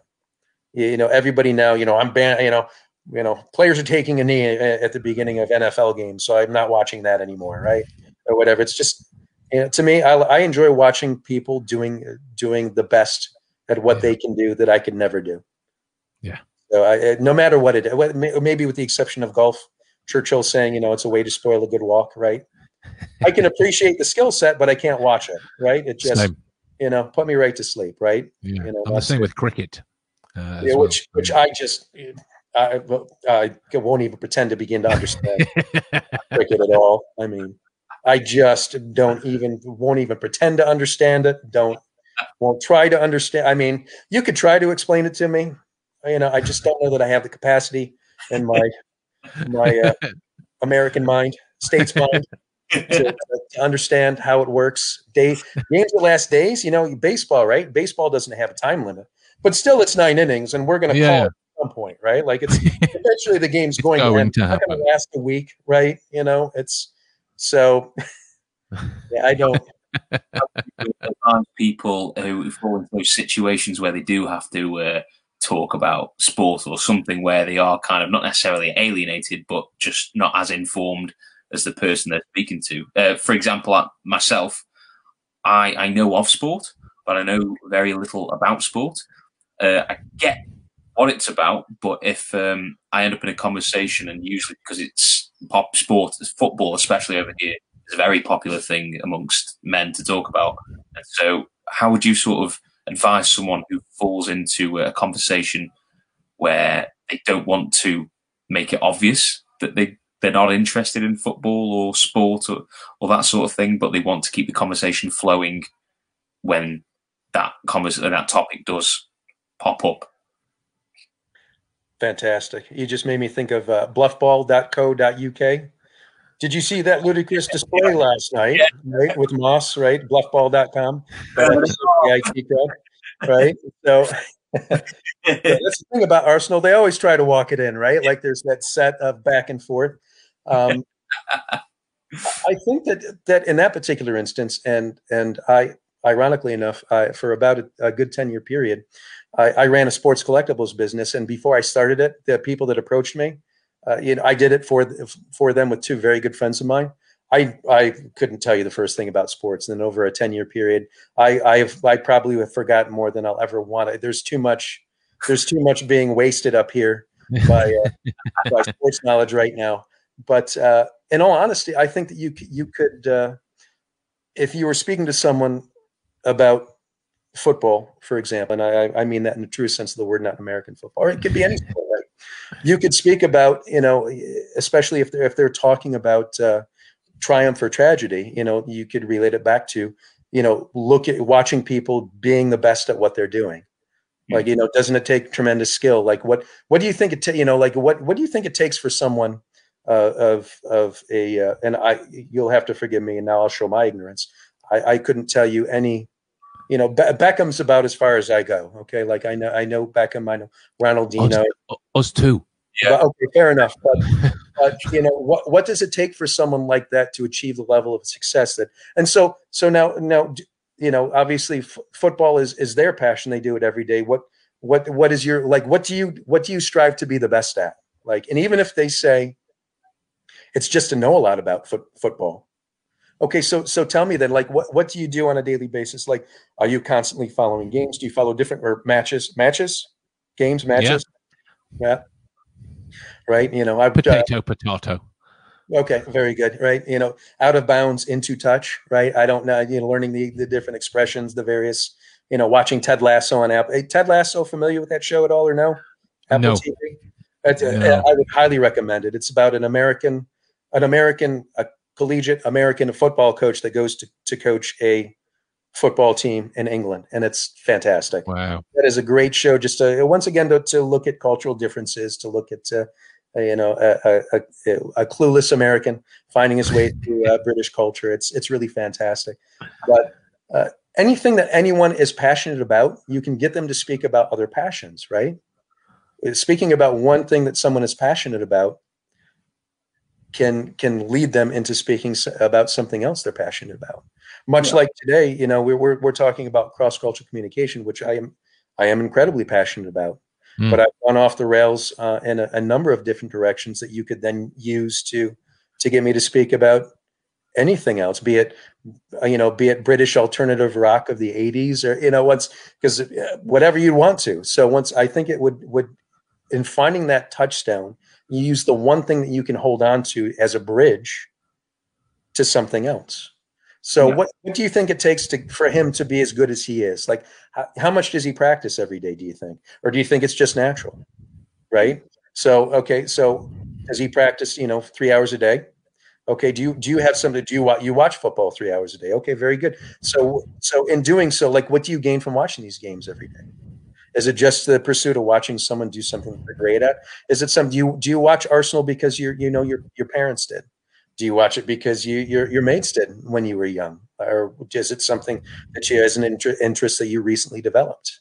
B: You know, everybody now. You know, I'm banned. You know, you know, players are taking a knee at the beginning of NFL games, so I'm not watching that anymore, right? Or whatever. It's just you know, to me, I, I enjoy watching people doing doing the best at what
A: Yeah.
B: they can do that I could never do.
A: Yeah.
B: So I, no matter what it, maybe with the exception of golf, Churchill saying, you know, it's a way to spoil a good walk, right? I can appreciate the skill set, but I can't watch it, right? It just,
A: Same.
B: You know, put me right to sleep, right?
A: Yeah.
B: you know,
A: I'm the same with cricket. Uh,
B: Yeah,
A: well.
B: which which I just I, I won't even pretend to begin to understand cricket at all. I mean, I just don't even won't even pretend to understand it. Don't won't try to understand. I mean, you could try to explain it to me. You know, I just don't know that I have the capacity in my my uh, American mind, states mind, to, to understand how it works. Day games will last days. You know, baseball, right? Baseball doesn't have a time limit, but still, it's nine innings, and we're going to
A: Yeah,
B: call it at some point, right? Like it's eventually the game's going, to
A: going
B: end.
A: to
B: It's not gonna last a week, right? You know, it's so. yeah, I don't.
C: advise people who fall into those situations where they do have to uh, talk about sport or something where they are kind of not necessarily alienated, but just not as informed as the person they're speaking to. Uh, for example, myself, I, I know of sport, but I know very little about sport. Uh, I get what it's about, but if um, I end up in a conversation, and usually because it's pop sport, football, especially over here, is a very popular thing amongst men to talk about. And so, how would you sort of advise someone who falls into a conversation where they don't want to make it obvious that they they're not interested in football or sport or, or that sort of thing, but they want to keep the conversation flowing when that convers- that topic does pop up?
B: Fantastic. You just made me think of uh, bluffball.co.uk. Did you see that ludicrous display last night, right, with Moss, right? Bluffball.com. Uh, the IT crowd, right? So that's the thing about Arsenal. They always try to walk it in, right? Like there's that set of back and forth. Um, I think that that in that particular instance, and and I, ironically enough, I, for about a, a good ten year period, I, I ran a sports collectibles business, and before I started it, the people that approached me, uh, you know, I did it for for them with two very good friends of mine. I I couldn't tell you the first thing about sports, and then over a ten year period, I I've I probably have forgotten more than I'll ever want. There's too much. There's too much being wasted up here by, uh, by sports knowledge right now. But uh, in all honesty, I think that you you could, uh, if you were speaking to someone about football, for example, and I, I mean that in the true sense of the word, not American football, or it could be any sport, right? you could speak about you know especially if they're if they're talking about uh, triumph or tragedy you know you could relate it back to you know look at watching people being the best at what they're doing. Like you know doesn't it take tremendous skill? Like what what do you think it ta- you know like what what do you think it takes for someone uh, of of a uh, and i you'll have to forgive me and now i'll show my ignorance. I i couldn't tell you any you know Be- beckham's about as far as i go okay? Like i know i know beckham i know ronaldinho.
A: Us, us too.
B: but, okay fair enough but but you know what what does it take for someone like that to achieve the level of success that and so so now now you know obviously f- football is is their passion they do it every day. What what what is your like what do you what do you strive to be the best at? Like and even if they say it's just to know a lot about foot, football okay so so tell me then like what what do you do on a daily basis like are you constantly following games do you follow different or matches matches games matches yeah, yeah. right you know i've uh,
A: Potato, potato.
B: Okay, very good. Right, you know, out of bounds, into touch. Right, I don't know. You know, learning the the different expressions, the various. You know, watching Ted Lasso on Apple. Hey, Ted Lasso, familiar with that show at all, or no? Apple
A: No.
B: TV. Uh,
A: No.
B: I would highly recommend it. It's about an American, an American, a collegiate American football coach that goes to to coach a football team in England, and it's fantastic.
A: Wow.
B: that is a great show. Just to once again to, to look at cultural differences to look at uh, uh, you know a, a, a, clueless american finding his way through uh, british culture. It's it's really fantastic. But uh, anything that anyone is passionate about you can get them to speak about other passions right? Uh, speaking about one thing that someone is passionate about can can lead them into speaking about something else they're passionate about. Much like today you know we're, we're, we're talking about cross-cultural communication which i am i am incredibly passionate about.
A: Hmm.
B: but i've gone off the rails uh, in a, a number of different directions that you could then use to to get me to speak about anything else be it uh, you know be it british alternative rock of the 80s or you know once because whatever you want to. So once i think it would would in finding that touchstone you use the one thing that you can hold on to as a bridge to something else. So
C: Yeah.
B: what, what do you think it takes to for him to be as good as he is? Like how, how much does he practice every day do you think? Or do you think it's just natural? Right? So okay so does he practice you know three hours a day? Okay do you do you have something do you watch you watch football three hours a day? Okay very good. So so in doing so like what do you gain from watching these games every day is it just the pursuit of watching someone do something they're great at? Is it some do you do you watch arsenal because you're you know your your parents did? Do you watch it because you your your mates did when you were young? Or is it something that you as an inter- interest that you recently developed?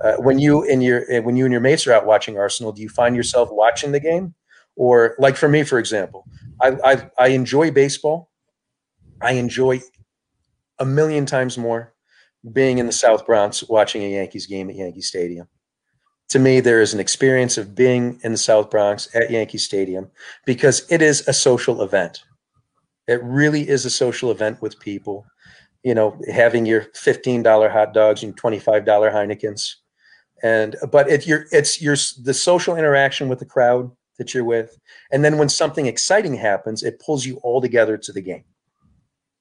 B: Uh, when you and your when you and your mates are out watching arsenal do you find yourself watching the game? Or like for me for example i i, I enjoy baseball. I enjoy a million times more being in the south bronx watching a yankees game at yankee stadium. To me there is an experience of being in the south bronx at yankee stadium because it is a social event. It really is a social event with people. You know having your $15 hot dogs and $25 heinekens. And but it you're it's your the social interaction with the crowd that you're with. And then when something exciting happens it pulls you all together to the game.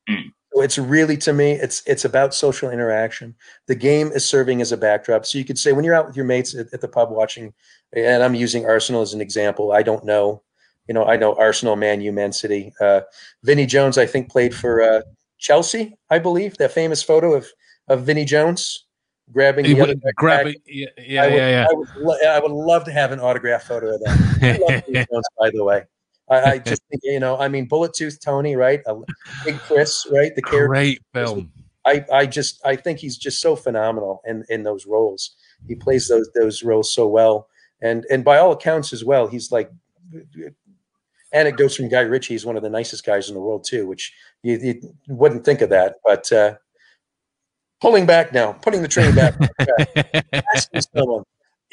C: Mm.
B: It's really to me it's it's about social interaction the game is serving as a backdrop so you could say when you're out with your mates at, at the pub watching and i'm using arsenal as an example i don't know you know i know arsenal man u man city uh vinnie jones i think played for uh chelsea i believe that famous photo of of vinnie jones grabbing
A: He
B: the other
A: would
B: guy's
A: grab
B: back.
A: it. Yeah, yeah,
B: I would,
A: yeah.
B: I would, lo- I would love to have an autograph photo of that. I love Jones, by the way. I, I just think, you know, I mean, Bullet Tooth Tony, right? Uh, Big Chris, right? The character.
A: Great film.
B: I, I just, I think he's just so phenomenal in, in those roles. He plays those, those roles so well. And, and by all accounts as well, he's like, anecdotes from Guy Ritchie, he's one of the nicest guys in the world too, which you, you wouldn't think of that. But uh, pulling back now, putting the train back, someone,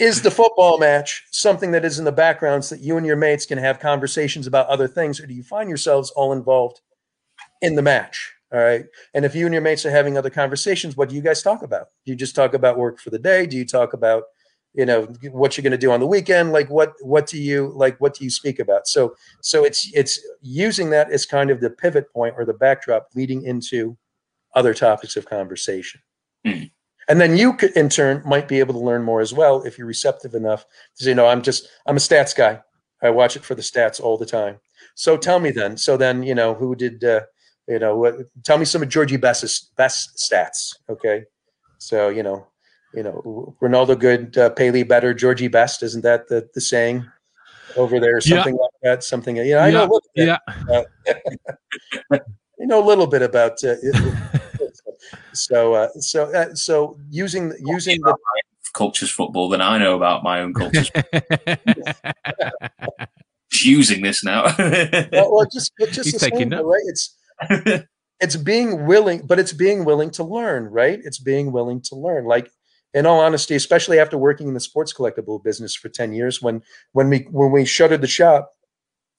B: is the football match something that is in the background so that you and your mates can have conversations about other things, or do you find yourselves all involved in the match? All right. And if you and your mates are having other conversations, what do you guys talk about? Do you just talk about work for the day? Do you talk about, you know, what you're going to do on the weekend? Like what what do you like what do you speak about? So so it's it's using that as kind of the pivot point or the backdrop leading into other topics of conversation.
C: Mm.
B: And then you could in turn might be able to learn more as well if you're receptive enough to say no i'm just i'm a stats guy. I watch it for the stats all the time. So tell me then so then you know who did uh, you know what tell me some of georgie best's best stats okay? So you know you know ronaldo good uh, Pele better georgie best isn't that the, the saying over there? Something yeah. like that something you know i
A: yeah.
B: know
A: yeah.
B: uh, you know a little bit about uh, so uh, so uh, so using using the
C: culture's football than I know about my own culture's. using this now.
B: well, well, just just
A: He's taking
B: same, right? It's it's being willing, but it's being willing to learn, right? It's being willing to learn. Like in all honesty, especially after working in the sports collectible business for 10 years, when when we when we shuttered the shop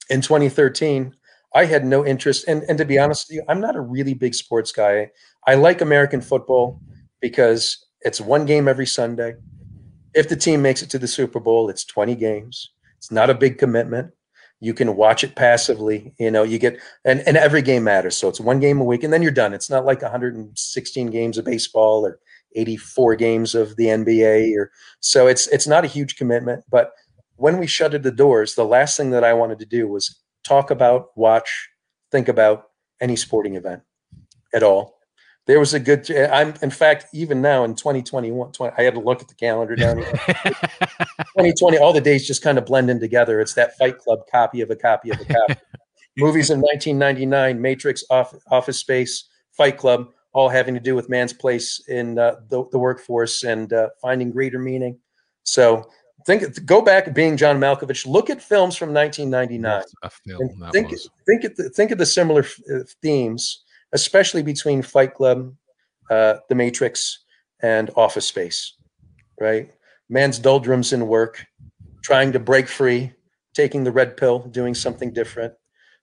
B: in 2013, I had no interest. And and to be honest with you, I'm not a really big sports guy. I like American football because it's one game every Sunday. If the team makes it to the Super Bowl, it's 20 games. It's not a big commitment. You can watch it passively. You know, you get and, and every game matters. So it's one game a week and then you're done. It's not like 116 games of baseball or 84 games of the NBA or so it's it's not a huge commitment. But when we shuttered the doors, the last thing that I wanted to do was talk about, watch, think about any sporting event at all. There was a good i'm in fact even now in 2021 20, i had to look at the calendar down. here 2020 all the days just kind of blend in together. It's that fight club copy of a copy of a copy. Movies in 1999 matrix off, office space fight club all having to do with man's place in uh, the, the, workforce and uh, finding greater meaning. So think go back being john malkovich look at films from 1999 think, think, the, think of the similar uh, themes especially between Fight Club, uh, The Matrix, and Office Space, right? Man's doldrums in work, trying to break free, taking the red pill, doing something different,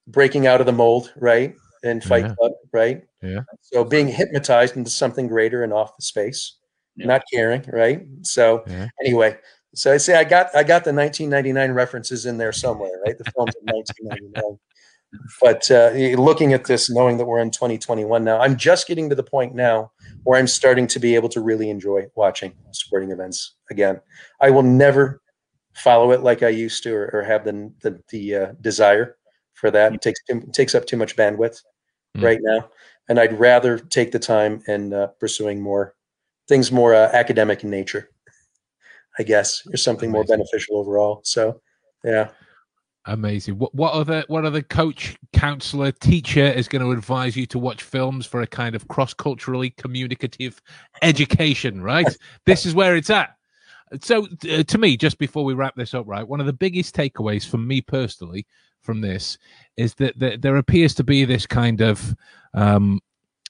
B: breaking out of the mold, right? In Fight yeah. Club, right?
A: Yeah.
B: So being hypnotized into something greater in Office Space, yeah. not caring, right? So yeah. anyway, so I say I got I got the 1999 references in there somewhere, right? The films of 1999 but uh, looking at this, knowing that we're in 2021 now, I'm just getting to the point now where I'm starting to be able to really enjoy watching sporting events again. I will never follow it like I used to, or, or have the the, the uh, desire for that. It takes it takes up too much bandwidth mm. right now, and I'd rather take the time in uh, pursuing more things more uh, academic in nature. I guess or something Amazing. more beneficial overall. So, yeah.
A: Amazing. What what other what other coach, counselor, teacher is going to advise you to watch films for a kind of cross culturally communicative education? Right. this is where it's at. So uh, to me, just before we wrap this up, right, one of the biggest takeaways for me personally from this is that, that there appears to be this kind of um,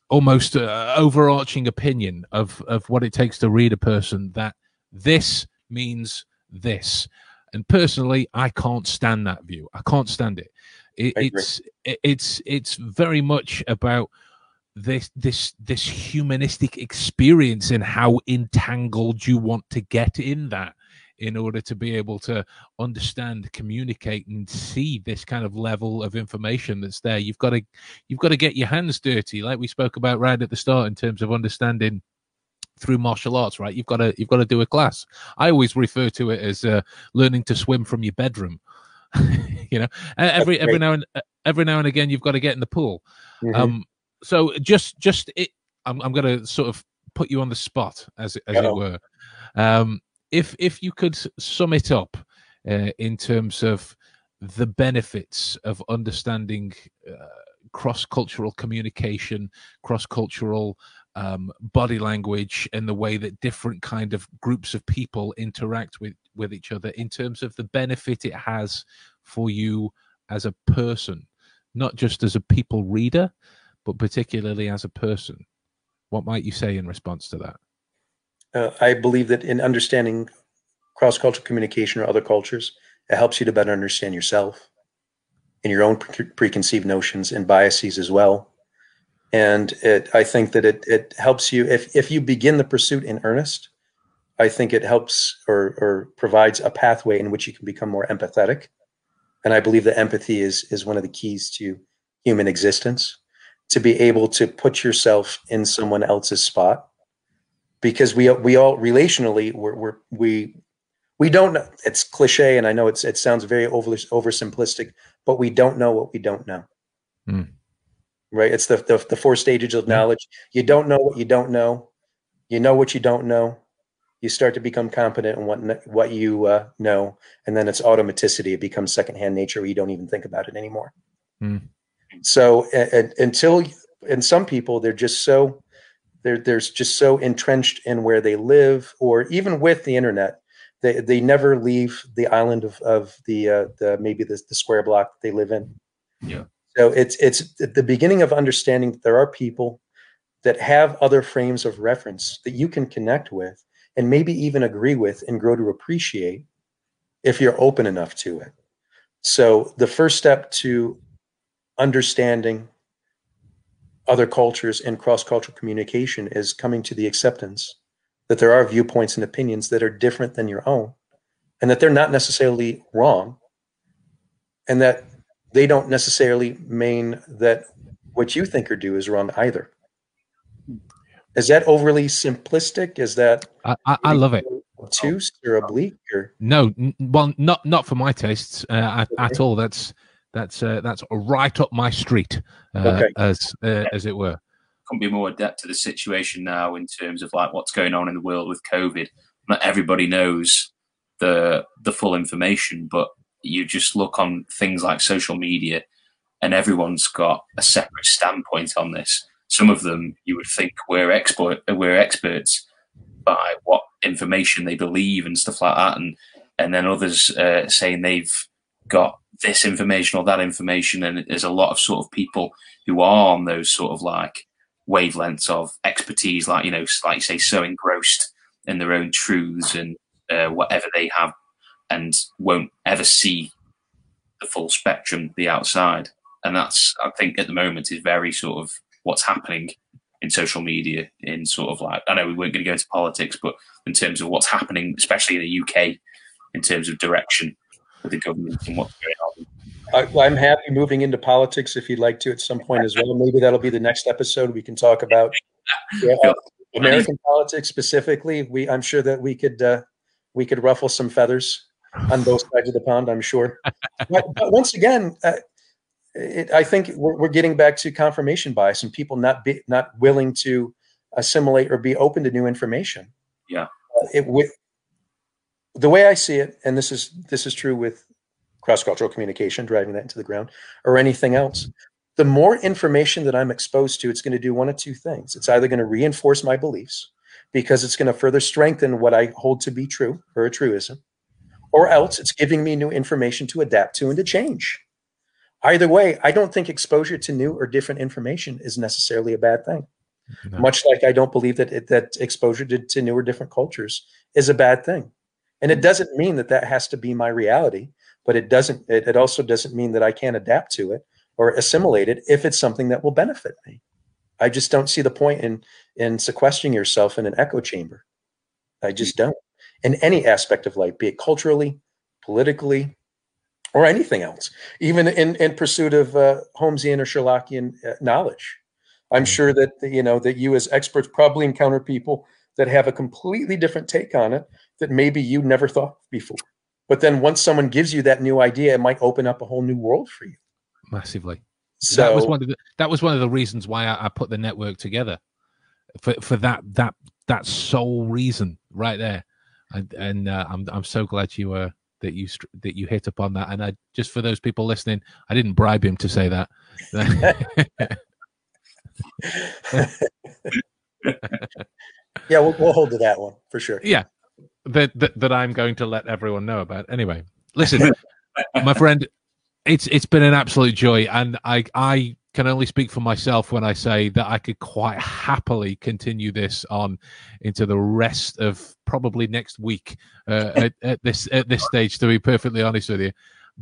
A: almost uh, overarching opinion of of what it takes to read a person that this means this and personally, I can't stand that view. I can't stand it. it it's it, it's it's very much about this this this humanistic experience and how entangled you want to get in that in order to be able to understand communicate and see this kind of level of information that's there you've got to you've got to get your hands dirty like we spoke about right at the start in terms of understanding through martial arts, right? You've got to you've got to do a class. I always refer to it as uh, learning to swim from your bedroom. you know, every every now and every now and again, you've got to get in the pool. Mm-hmm. Um, so just just it, I'm I'm going to sort of put you on the spot, as as it were. Um, if if you could sum it up uh, in terms of the benefits of understanding uh, cross cultural communication, cross cultural um, body language and the way that different kind of groups of people interact with with each other in terms of the benefit it has for you as a person not just as a people reader but particularly as a person. What might you say in response to that?
B: Uh, i believe that in understanding cross-cultural communication or other cultures it helps you to better understand yourself and your own pre- preconceived notions and biases as well and it, I think that it it helps you if if you begin the pursuit in earnest. I think it helps or or provides a pathway in which you can become more empathetic, and I believe that empathy is is one of the keys to human existence. To be able to put yourself in someone else's spot because we we all relationally we're, we're we we don't know it's cliche and i know it's it sounds very over oversimplistic but we don't know what we don't know
A: Mm.
B: Right? It's the, the the four stages of knowledge. You don't know what you don't know. You know what you don't know. You start to become competent in what what you uh, know and then it's automaticity. It becomes secondhand nature where you don't even think about it anymore.
A: Mm.
B: so until and some people they're just so they're there's just so entrenched in where they live or even with the internet they they never leave the island of of the uh, the maybe the, the square block they live in.
C: Yeah.
B: So it's it's the beginning of understanding that there are people that have other frames of reference that you can connect with and maybe even agree with and grow to appreciate if you're open enough to it. So the first step to understanding other cultures and cross-cultural communication is coming to the acceptance that there are viewpoints and opinions that are different than your own and that they're not necessarily wrong and that they don't necessarily mean that what you think or do is wrong either is that overly simplistic is that
A: I, I, I love it.
B: obtuse or oblique or
A: No, n- well, not not for my tastes uh, at, at all. That's that's uh, that's right up my street, uh,
B: Okay.
A: as uh, as it were.
C: couldn't be more adept to the situation now in terms of like what's going on in the world with COVID. Not everybody knows the the full information, but you just look on things like social media, and everyone's got a separate standpoint on this. Some of them you would think we're expert we're experts by what information they believe and stuff like that, and and then others uh, saying they've got this information or that information, and there's a lot of sort of people who are on those sort of like wavelengths of expertise, like you know, like you say, so engrossed in their own truths and uh, whatever they have, and won't ever see the full spectrum, the outside. And that's, I think, at the moment, is very sort of what's happening in social media. In sort of like, I know we weren't going to go into politics, but in terms of what's happening, especially in the UK, in terms of direction with the government and what's going on.
B: I, I'm happy moving into politics if you'd like to at some point as well. Maybe that'll be the next episode. We can talk about yeah, American politics specifically. We, I'm sure that we could uh, we could ruffle some feathers on both sides of the pond. I'm sure. But, but once again, uh, it, I think we're, we're getting back to confirmation bias and people not be not willing to assimilate or be open to new information.
C: Yeah.
B: Uh, it with the way I see it, and this is this is true with cross-cultural communication, driving that into the ground, or anything else. The more information that I'm exposed to, it's going to do one of two things. It's either going to reinforce my beliefs because it's going to further strengthen what I hold to be true or a truism, or else it's giving me new information to adapt to and to change. Either way, I don't think exposure to new or different information is necessarily a bad thing.
A: No.
B: Much like I don't believe that it, that exposure to, to new or different cultures is a bad thing, and it mm-hmm. doesn't mean that that has to be my reality. But it doesn't. It, it also doesn't mean that I can't adapt to it or assimilate it if it's something that will benefit me. I just don't see the point in in sequestering yourself in an echo chamber. I just mm-hmm. don't. In any aspect of life, be it culturally, politically, or anything else, even in, in pursuit of uh, Holmesian or Sherlockian uh, knowledge. I'm
A: Mhm.
B: sure that you know that you as experts probably encounter people that have a completely different take on it that maybe you never thought before. But then once someone gives you that new idea, it might open up a whole new world for you.
A: Massively.
B: So
A: that was one of the that was one of the reasons why I, I put the network together for for that that that sole reason right there and, and uh, I'm I'm so glad you uh that you that you hit upon that. And I just for those people listening I didn't bribe him to say that.
B: Yeah, we'll, we'll hold to that one for sure.
A: yeah. That, that that I'm going to let everyone know about. Anyway listen my friend it's it's been an absolute joy. And I I can only speak for myself when I say that I could quite happily continue this on into the rest of probably next week uh, at, at this at this stage. To be perfectly honest with you,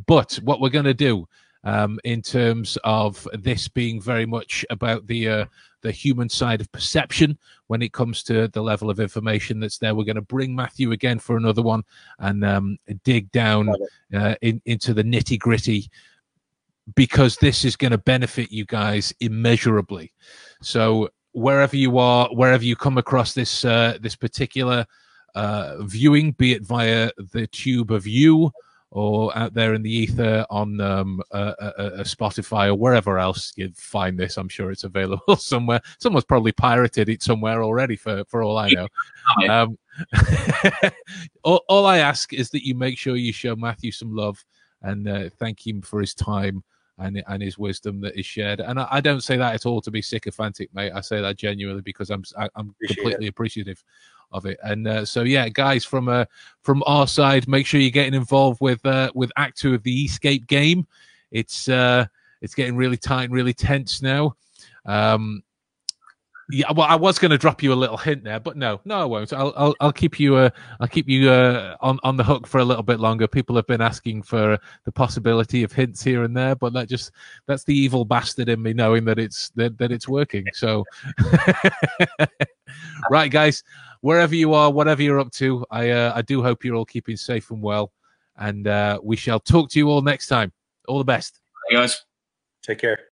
A: but what we're going to do um, in terms of this being very much about the uh, the human side of perception when it comes to the level of information that's there, we're going to bring Matthew again for another one and um, dig down uh, in, into the nitty gritty because this is going to benefit you guys immeasurably. So wherever you are, wherever you come across this uh, this particular uh, viewing, be it via the tube of you or out there in the ether on um, uh, uh, Spotify or wherever else you find this. I'm sure it's available somewhere. Someone's probably pirated it somewhere already, for for all I know. Um, all, all, I ask is that you make sure you show Matthew some love and uh, thank him for his time and and his wisdom that is shared. And I, I, don't say that at all to be sycophantic, mate. I say that genuinely because I'm I, am i am completely it. appreciative of it. And uh, so yeah, guys, from uh, from our side, make sure you're getting involved with uh, with Act Two of the Escape game. It's uh, it's getting really tight and really tense now. Um, yeah, well, I was going to drop you a little hint there, but no, no, I won't. I'll, I'll, I'll keep you, uh, I'll keep you uh, on on the hook for a little bit longer. People have been asking for the possibility of hints here and there, but that just that's the evil bastard in me knowing that it's that, that it's working. So, right, guys, wherever you are, whatever you're up to, I uh, I do hope you're all keeping safe and well, and uh, we shall talk to you all next time. All the best,
C: hey guys.
B: Take care.